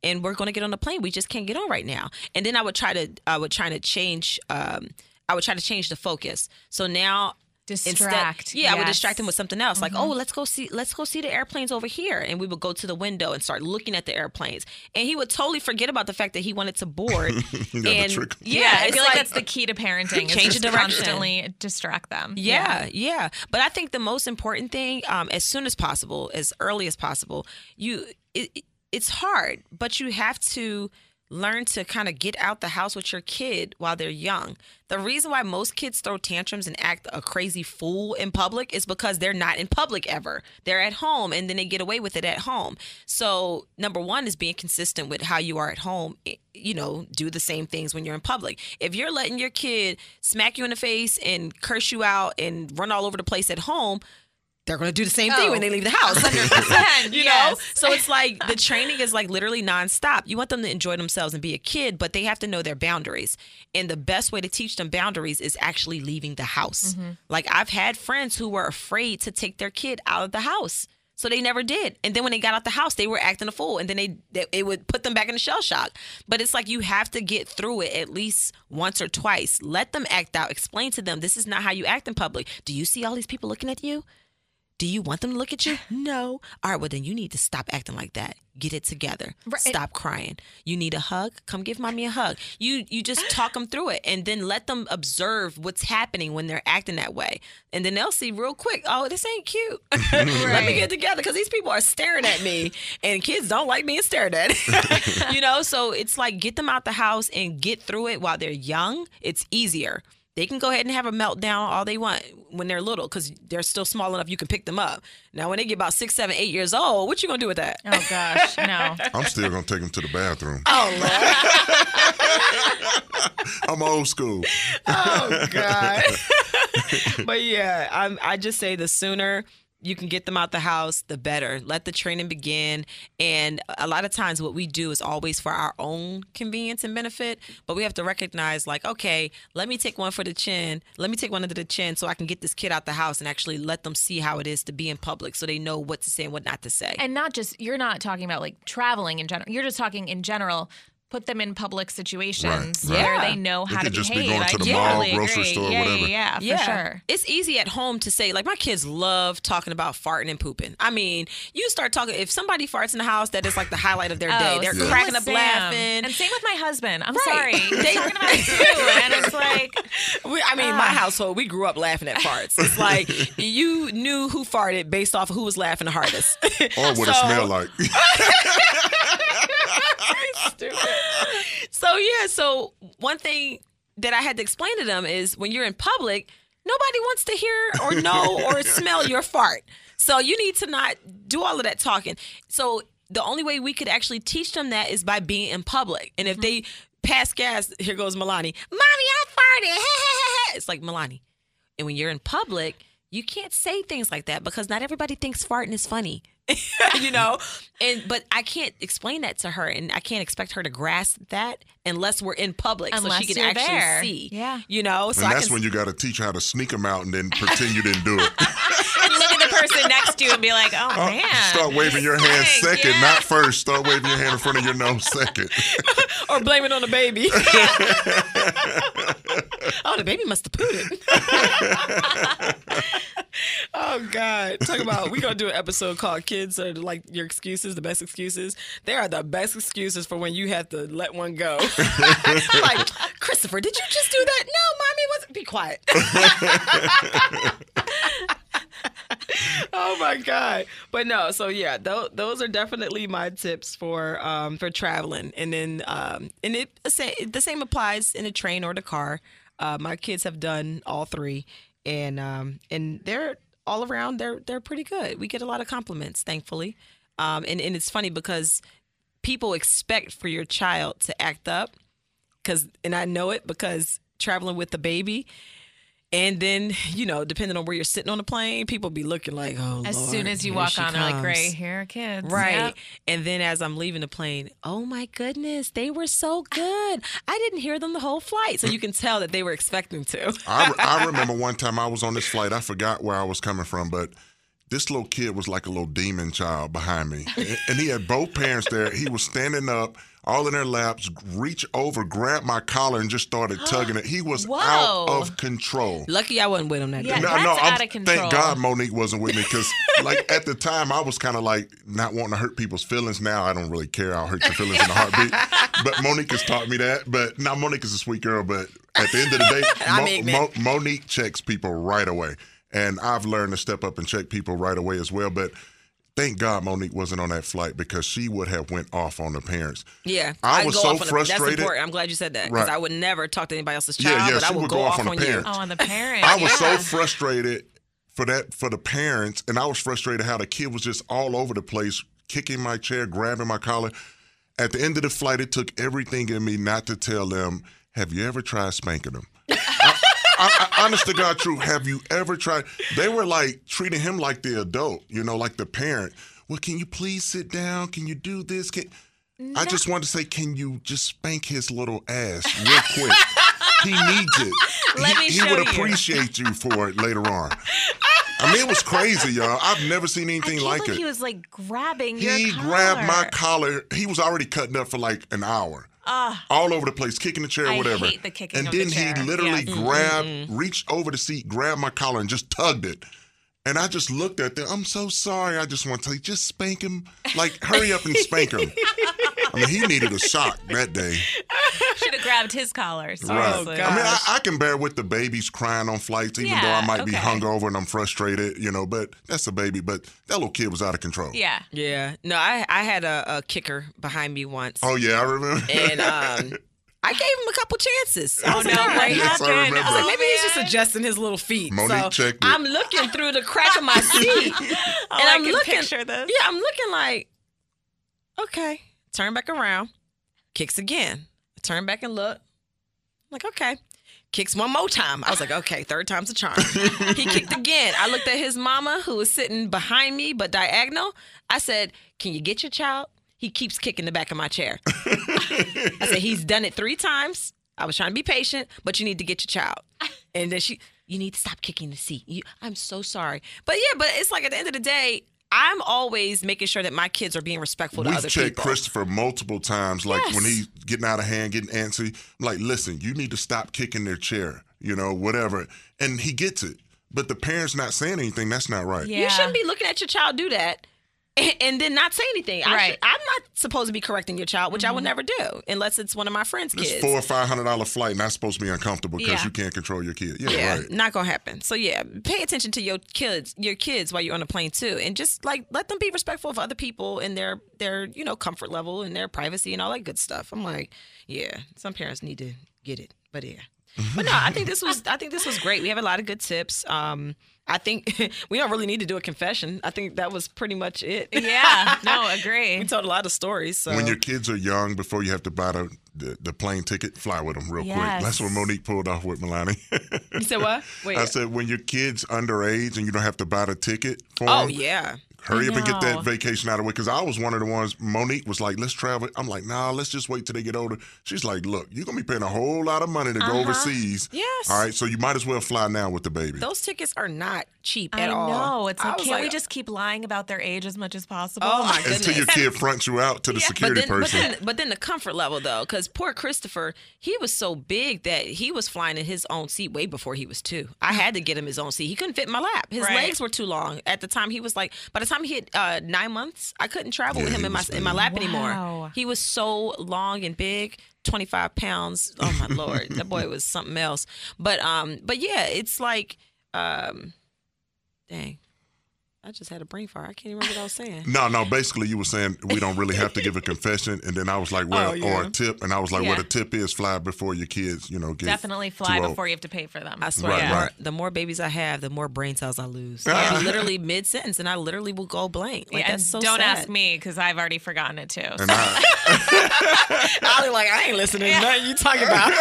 Speaker 2: and we're going to get on the plane. We just can't get on right now. And then I would try to, I would try to change, um, I would try to change the focus. So now.
Speaker 3: Distract,
Speaker 2: Instead, yeah, I would distract him with something else, like, oh, let's go see, let's go see the airplanes over here, and we would go to the window and start looking at the airplanes, and he would totally forget about the fact that he wanted to board.
Speaker 4: You gotta
Speaker 2: and
Speaker 4: trick 'em.
Speaker 2: yeah,
Speaker 3: I feel like, that's the key to parenting.
Speaker 2: Change
Speaker 3: just
Speaker 2: the direction.
Speaker 3: Constantly distract them.
Speaker 2: Yeah, yeah. But I think the most important thing, um, as soon as possible, as early as possible, you it, it- it's hard, but you have to learn to kind of get out the house with your kid while they're young. The reason why most kids throw tantrums and act a crazy fool in public is because they're not in public ever. They're at home and then they get away with it at home. So, number 1 is being consistent with how you are at home. You know, do the same things when you're in public. If you're letting your kid smack you in the face and curse you out and run all over the place at home, they're going to do the same thing
Speaker 3: Oh,
Speaker 2: when they oh. leave the house.
Speaker 3: 100%,
Speaker 2: you
Speaker 3: yes.
Speaker 2: know? So it's like the training is like literally nonstop. You want them to enjoy themselves and be a kid, but they have to know their boundaries. And the best way to teach them boundaries is actually leaving the house. Mm-hmm. Like I've had friends who were afraid to take their kid out of the house. So they never did. And then when they got out the house, they were acting a fool. And then they, they it would put them back in the shell shock. But it's like you have to get through it at least once or twice. Let them act out. Explain to them this is not how you act in public. Do you see all these people looking at you? Do you want them to look at you? No. All right, well then you need to stop acting like that. Get it together.
Speaker 3: Right.
Speaker 2: Stop crying. You need a hug? Come give mommy a hug. You you just talk them through it and then let them observe what's happening when they're acting that way. And then they'll see real quick, oh, this ain't cute. let me get together because these people are staring at me and kids don't like being stared at. you know, so it's like get them out the house and get through it while they're young. It's easier. They can go ahead and have a meltdown all they want when they're little because they're still small enough you can pick them up. Now, when they get about six, seven, eight years old, what you gonna do with that?
Speaker 3: Oh gosh, no.
Speaker 4: I'm still gonna take them to the bathroom.
Speaker 2: Oh, Lord.
Speaker 4: I'm old school.
Speaker 2: oh God. but yeah, I'm, I just say the sooner you can get them out the house, the better. Let the training begin. And a lot of times, what we do is always for our own convenience and benefit. But we have to recognize, like, okay, let me take one for the chin. Let me take one under the chin so I can get this kid out the house and actually let them see how it is to be in public, so they know what to say and what not to say.
Speaker 3: And not just you're not talking about like traveling in general. You're just talking in general. Put them in public situations
Speaker 4: Right,
Speaker 3: where
Speaker 2: right.
Speaker 3: they know
Speaker 4: They
Speaker 3: how to
Speaker 4: could just be
Speaker 3: behave.
Speaker 4: going to
Speaker 3: I
Speaker 4: the mall,
Speaker 3: totally
Speaker 4: grocery
Speaker 3: agree.
Speaker 4: store,
Speaker 3: yeah,
Speaker 4: whatever.
Speaker 3: Yeah, yeah, for sure.
Speaker 2: It's easy at home to say, like, my kids love talking about farting and pooping. I mean, you start talking, if somebody farts in the house, that is like the highlight of their day.
Speaker 3: Oh,
Speaker 2: They're
Speaker 3: same
Speaker 2: cracking
Speaker 3: with
Speaker 2: up
Speaker 3: Sam.
Speaker 2: laughing.
Speaker 3: And same with my husband. I'm
Speaker 2: Right.
Speaker 3: sorry.
Speaker 2: They-
Speaker 3: He's talking about it too. And it's like,
Speaker 2: We, I mean, my ah. household, we grew up laughing at farts. It's like you knew who farted based off of who was laughing the hardest.
Speaker 4: Or what it smelled like.
Speaker 2: Stupid. So yeah, so one thing that I had to explain to them is when you're in public, nobody wants to hear or know or smell your fart. So you need to not do all of that talking. So the only way we could actually teach them that is by being in public. And if mm-hmm. they pass gas, here goes Milani. Mommy, I farted. it's like Milani. And when you're in public, you can't say things like that because not everybody thinks farting is funny. you know? And but I can't explain that to her and I can't expect her to grasp that unless we're in public so she can actually
Speaker 3: there.
Speaker 2: see.
Speaker 3: Yeah.
Speaker 2: You know? So
Speaker 4: And that's
Speaker 2: can
Speaker 4: when you got to teach her how to sneak them out and then pretend you didn't do it.
Speaker 3: and look at the person next to you and be like, oh, uh, man.
Speaker 4: Start waving your hand
Speaker 3: Dang,
Speaker 4: second,
Speaker 3: yeah.
Speaker 4: not first. Start waving your hand in front of your nose second.
Speaker 2: or blame it on the baby. oh, the baby must have pooed it. oh God. Talk about we gonna do an episode called Kids Are Like Your Excuses, the best excuses. They are the best excuses for when you have to let one go. like, Christopher, did you just do that? No, mommy wasn't be quiet. oh my god. But no so yeah th- those are definitely my tips for um for traveling. And then um and it the same applies in a train or the car. Uh my kids have done all three and um and they're all around they're they're pretty good. We get a lot of compliments thankfully. Um, and, and it's funny because people expect for your child to act up because and I know it because traveling with the baby and then you know depending on where you're sitting on the plane people be looking like oh
Speaker 3: As
Speaker 2: Lord,
Speaker 3: soon as you walk
Speaker 2: she
Speaker 3: on, they're like,
Speaker 2: comes.
Speaker 3: "Great, here are kids."
Speaker 2: Right.
Speaker 3: Yep.
Speaker 2: And then as I'm leaving the plane, oh my goodness, they were so good. I didn't hear them the whole flight. So you can tell that they were expecting to.
Speaker 4: I, I remember one time I was on this flight. I forgot where I was coming from, but this little kid was like a little demon child behind me, and, and he had both parents there. He was standing up, all in their laps, reach over, grab my collar, and just started tugging it. He was
Speaker 3: Whoa.
Speaker 4: out of control.
Speaker 2: Lucky I wasn't with him that
Speaker 3: Yeah.
Speaker 2: day.
Speaker 4: No,
Speaker 3: that's
Speaker 4: no, I'm,
Speaker 3: out of control.
Speaker 4: thank God Monique wasn't with me because, like, at the time, I was kind of like not wanting to hurt people's feelings. Now I don't really care. I'll hurt your feelings in a heartbeat. But Monique has taught me that. But now Monique is a sweet girl. But at the end of the day, Mo- Mo- Monique checks people right away, and I've learned to step up and check people right away as well. But thank God Monique wasn't on that flight because she would have went off on the parents.
Speaker 2: Yeah,
Speaker 4: I
Speaker 2: I'd
Speaker 4: was
Speaker 2: go
Speaker 4: so
Speaker 2: off on the-
Speaker 4: frustrated.
Speaker 2: That's important. I'm glad you said that because
Speaker 4: Right.
Speaker 2: I would never talk to anybody else's child,
Speaker 4: yeah,
Speaker 2: but I
Speaker 4: she
Speaker 2: would
Speaker 4: would
Speaker 2: go,
Speaker 4: go off
Speaker 2: off
Speaker 4: on the
Speaker 2: on you.
Speaker 4: parents.
Speaker 3: Oh, on the parents.
Speaker 4: I was so frustrated for that for the parents, and I was frustrated how the kid was just all over the place, kicking my chair, grabbing my collar. At the end of the flight, it took everything in me not to tell them, "Have you ever tried spanking them?" I, I, honest to God, true. Have you ever tried? They were like treating him like the adult, you know, like the parent. Well, can you please sit down? Can you do this? Can I just wanted to say, can you just spank his little ass real quick? he needs it.
Speaker 3: Let
Speaker 4: he, he would
Speaker 3: you.
Speaker 4: appreciate you for it later on. I mean, it was crazy, y'all. I've never seen anything like it.
Speaker 3: he was like grabbing
Speaker 4: He
Speaker 3: collar.
Speaker 4: grabbed my collar. He was already cutting up for like an hour. Ah. all over the place, kicking the chair,
Speaker 3: I
Speaker 4: whatever.
Speaker 3: hate the kicking
Speaker 4: and
Speaker 3: of the
Speaker 4: then
Speaker 3: chair.
Speaker 4: he literally
Speaker 3: Yes.
Speaker 4: grabbed, reached over the seat, grabbed my collar, and just tugged it. And I just looked at them. I'm so sorry. I just want to say, just spank him. Like, hurry up and spank him. I mean, he needed a shock that day.
Speaker 3: Should have grabbed his collar.
Speaker 4: Right.
Speaker 3: Seriously.
Speaker 2: God.
Speaker 4: I mean, I, I can bear with the babies crying on flights, even though I might be
Speaker 3: okay.
Speaker 4: hungover and I'm frustrated, you know, but that's a baby. But that little kid was out of control.
Speaker 3: Yeah.
Speaker 2: Yeah, no, I I had a, a kicker behind me once,
Speaker 4: Oh, yeah, I remember.
Speaker 2: and um, I gave him a couple chances. I
Speaker 3: Oh
Speaker 2: was
Speaker 3: no, what
Speaker 2: right.
Speaker 4: Yes, I
Speaker 3: happened?
Speaker 4: remember.
Speaker 2: I was like,
Speaker 3: Oh,
Speaker 2: maybe he's just adjusting his little feet.
Speaker 4: Monique
Speaker 2: so
Speaker 4: checked it.
Speaker 2: I'm looking through the crack of my seat,
Speaker 3: Oh,
Speaker 2: and
Speaker 3: I
Speaker 2: I'm
Speaker 3: can
Speaker 2: looking.
Speaker 3: picture this.
Speaker 2: Yeah, I'm looking like, okay, turn back around, kicks again. I turn back and look. I'm like, okay. Kicks one more time. I was like, okay, third time's a charm. he kicked again. I looked at his mama who was sitting behind me but diagonal. I said, Can you get your child? He keeps kicking the back of my chair. I said, He's done it three times. I was trying to be patient, but you need to get your child. And then she, you need to stop kicking the seat. You, I'm so sorry. But yeah, but it's like at the end of the day, I'm always making sure that my kids are being respectful to other people. We've checked.
Speaker 4: Christopher multiple times, like when
Speaker 2: Yes.
Speaker 4: he's getting out of hand, getting antsy. I'm like, listen, you need to stop kicking their chair, you know, whatever. And he gets it. But the parents not saying anything, that's not right.
Speaker 3: Yeah.
Speaker 2: You shouldn't be looking at your child do that and, and then not say anything. I
Speaker 3: Right.
Speaker 2: should, I'm not supposed to be correcting your child, which I would mm-hmm. never do unless it's one of my friends'
Speaker 4: This
Speaker 2: kids.
Speaker 4: four or five hundred dollar flight not supposed to be uncomfortable because
Speaker 3: Yeah.
Speaker 4: you can't control your kid. Yeah,
Speaker 2: yeah,
Speaker 4: right.
Speaker 2: not gonna happen. So yeah, pay attention to your kids, your kids while you're on a plane too, and just like let them be respectful of other people and their their you know comfort level and their privacy and all that good stuff. I'm like, yeah, some parents need to get it, but yeah. But no, I think this was I think this was great. We have a lot of good tips. Um, I think we don't really need to do a confession. I think that was pretty much it.
Speaker 3: Yeah. No, agree.
Speaker 2: we told a lot of stories. So
Speaker 4: When your kids are young, before you have to buy the, the, the plane ticket, fly with them real quick. That's what Monique pulled off with Milani.
Speaker 2: you said what? Wait.
Speaker 4: I said, when your kid's underage and you don't have to buy the ticket for
Speaker 2: oh
Speaker 4: them,
Speaker 2: yeah.
Speaker 4: Hurry up and get that vacation out of the way. Because I was one of the ones, Monique was like, let's travel. I'm like, nah, let's just wait till they get older. She's like, look, you're going to be paying a whole lot of money to go overseas.
Speaker 2: Uh-huh. Yes.
Speaker 4: All right, so you might as well fly now with the baby.
Speaker 2: Those tickets are not cheap
Speaker 3: I
Speaker 2: at all.
Speaker 3: know. It's
Speaker 2: I
Speaker 3: like, can't we just keep lying about their age as much as possible?
Speaker 2: Oh my goodness.
Speaker 4: Until your kid fronts you out to the
Speaker 2: But
Speaker 4: security
Speaker 2: then, but
Speaker 4: person.
Speaker 2: then, but then the comfort level though, because poor Christopher, he was so big that he was flying in his own seat way before he was two. I had to get him his own seat. He couldn't fit in my lap. His
Speaker 3: Right.
Speaker 2: legs were too long. At the time, he was like, by the time he hit uh, nine months, I couldn't travel
Speaker 4: Yeah,
Speaker 2: with him in my
Speaker 4: was
Speaker 2: in my lap
Speaker 3: Wow.
Speaker 2: anymore. He was so long and big. 25 pounds oh my lord that boy was something else but um but yeah it's like um dang I just had a brain fart. I can't even remember what I was saying.
Speaker 4: No, no. Basically, you were saying we don't really have to give a confession, and then I was like, well,
Speaker 2: Oh, yeah.
Speaker 4: or a tip, and I was like,
Speaker 3: Yeah.
Speaker 4: well, the tip is fly before your kids, you know, get
Speaker 3: Definitely fly
Speaker 4: too old.
Speaker 3: before you have to pay for them.
Speaker 2: I swear,
Speaker 4: Right,
Speaker 2: the, more,
Speaker 4: right.
Speaker 2: the more babies I have, the more brain cells I lose. I'll literally mid sentence, and I literally will go blank. Like
Speaker 3: Yeah,
Speaker 2: that's so
Speaker 3: don't
Speaker 2: sad.
Speaker 3: ask me because I've already forgotten it too.
Speaker 4: And I,
Speaker 2: I'll be like, I ain't listening to nothing you talking about.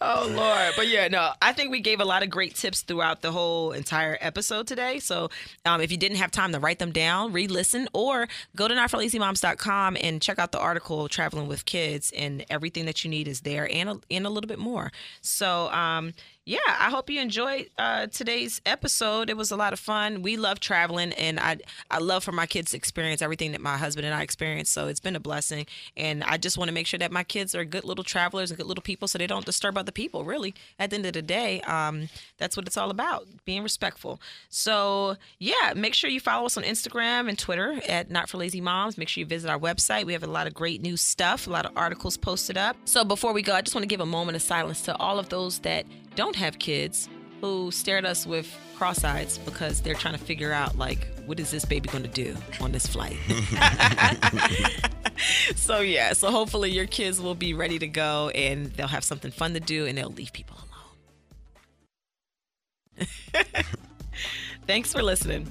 Speaker 2: Oh Lord, but yeah, no, I think we gave a lot of great tips throughout the whole entire episode today. So, um, if you didn't have time to write them down, re-listen, or go to notforlazymoms.com and check out the article "Traveling with Kids," and everything that you need is there, and a, and a little bit more. So, um, yeah, I hope you enjoyed uh, today's episode. It was a lot of fun. We love traveling, and I I love for my kids to experience everything that my husband and I experienced. So it's been a blessing, and I just want to make sure that my kids are good little travelers and good little people, so they don't disturb other people. Really, at the end of the day, um, that's what it's all about: being respectful. So yeah, make sure you follow us on Instagram and Twitter at Not for Lazy Moms. Make sure you visit our website. We have a lot of great new stuff, a lot of articles posted up. So before we go, I just want to give a moment of silence to all of those that don't have kids who stare at us with cross eyes because they're trying to figure out like what is this baby going to do on this flight? So yeah so hopefully your kids will be ready to go and they'll have something fun to do and they'll leave people alone. Thanks for listening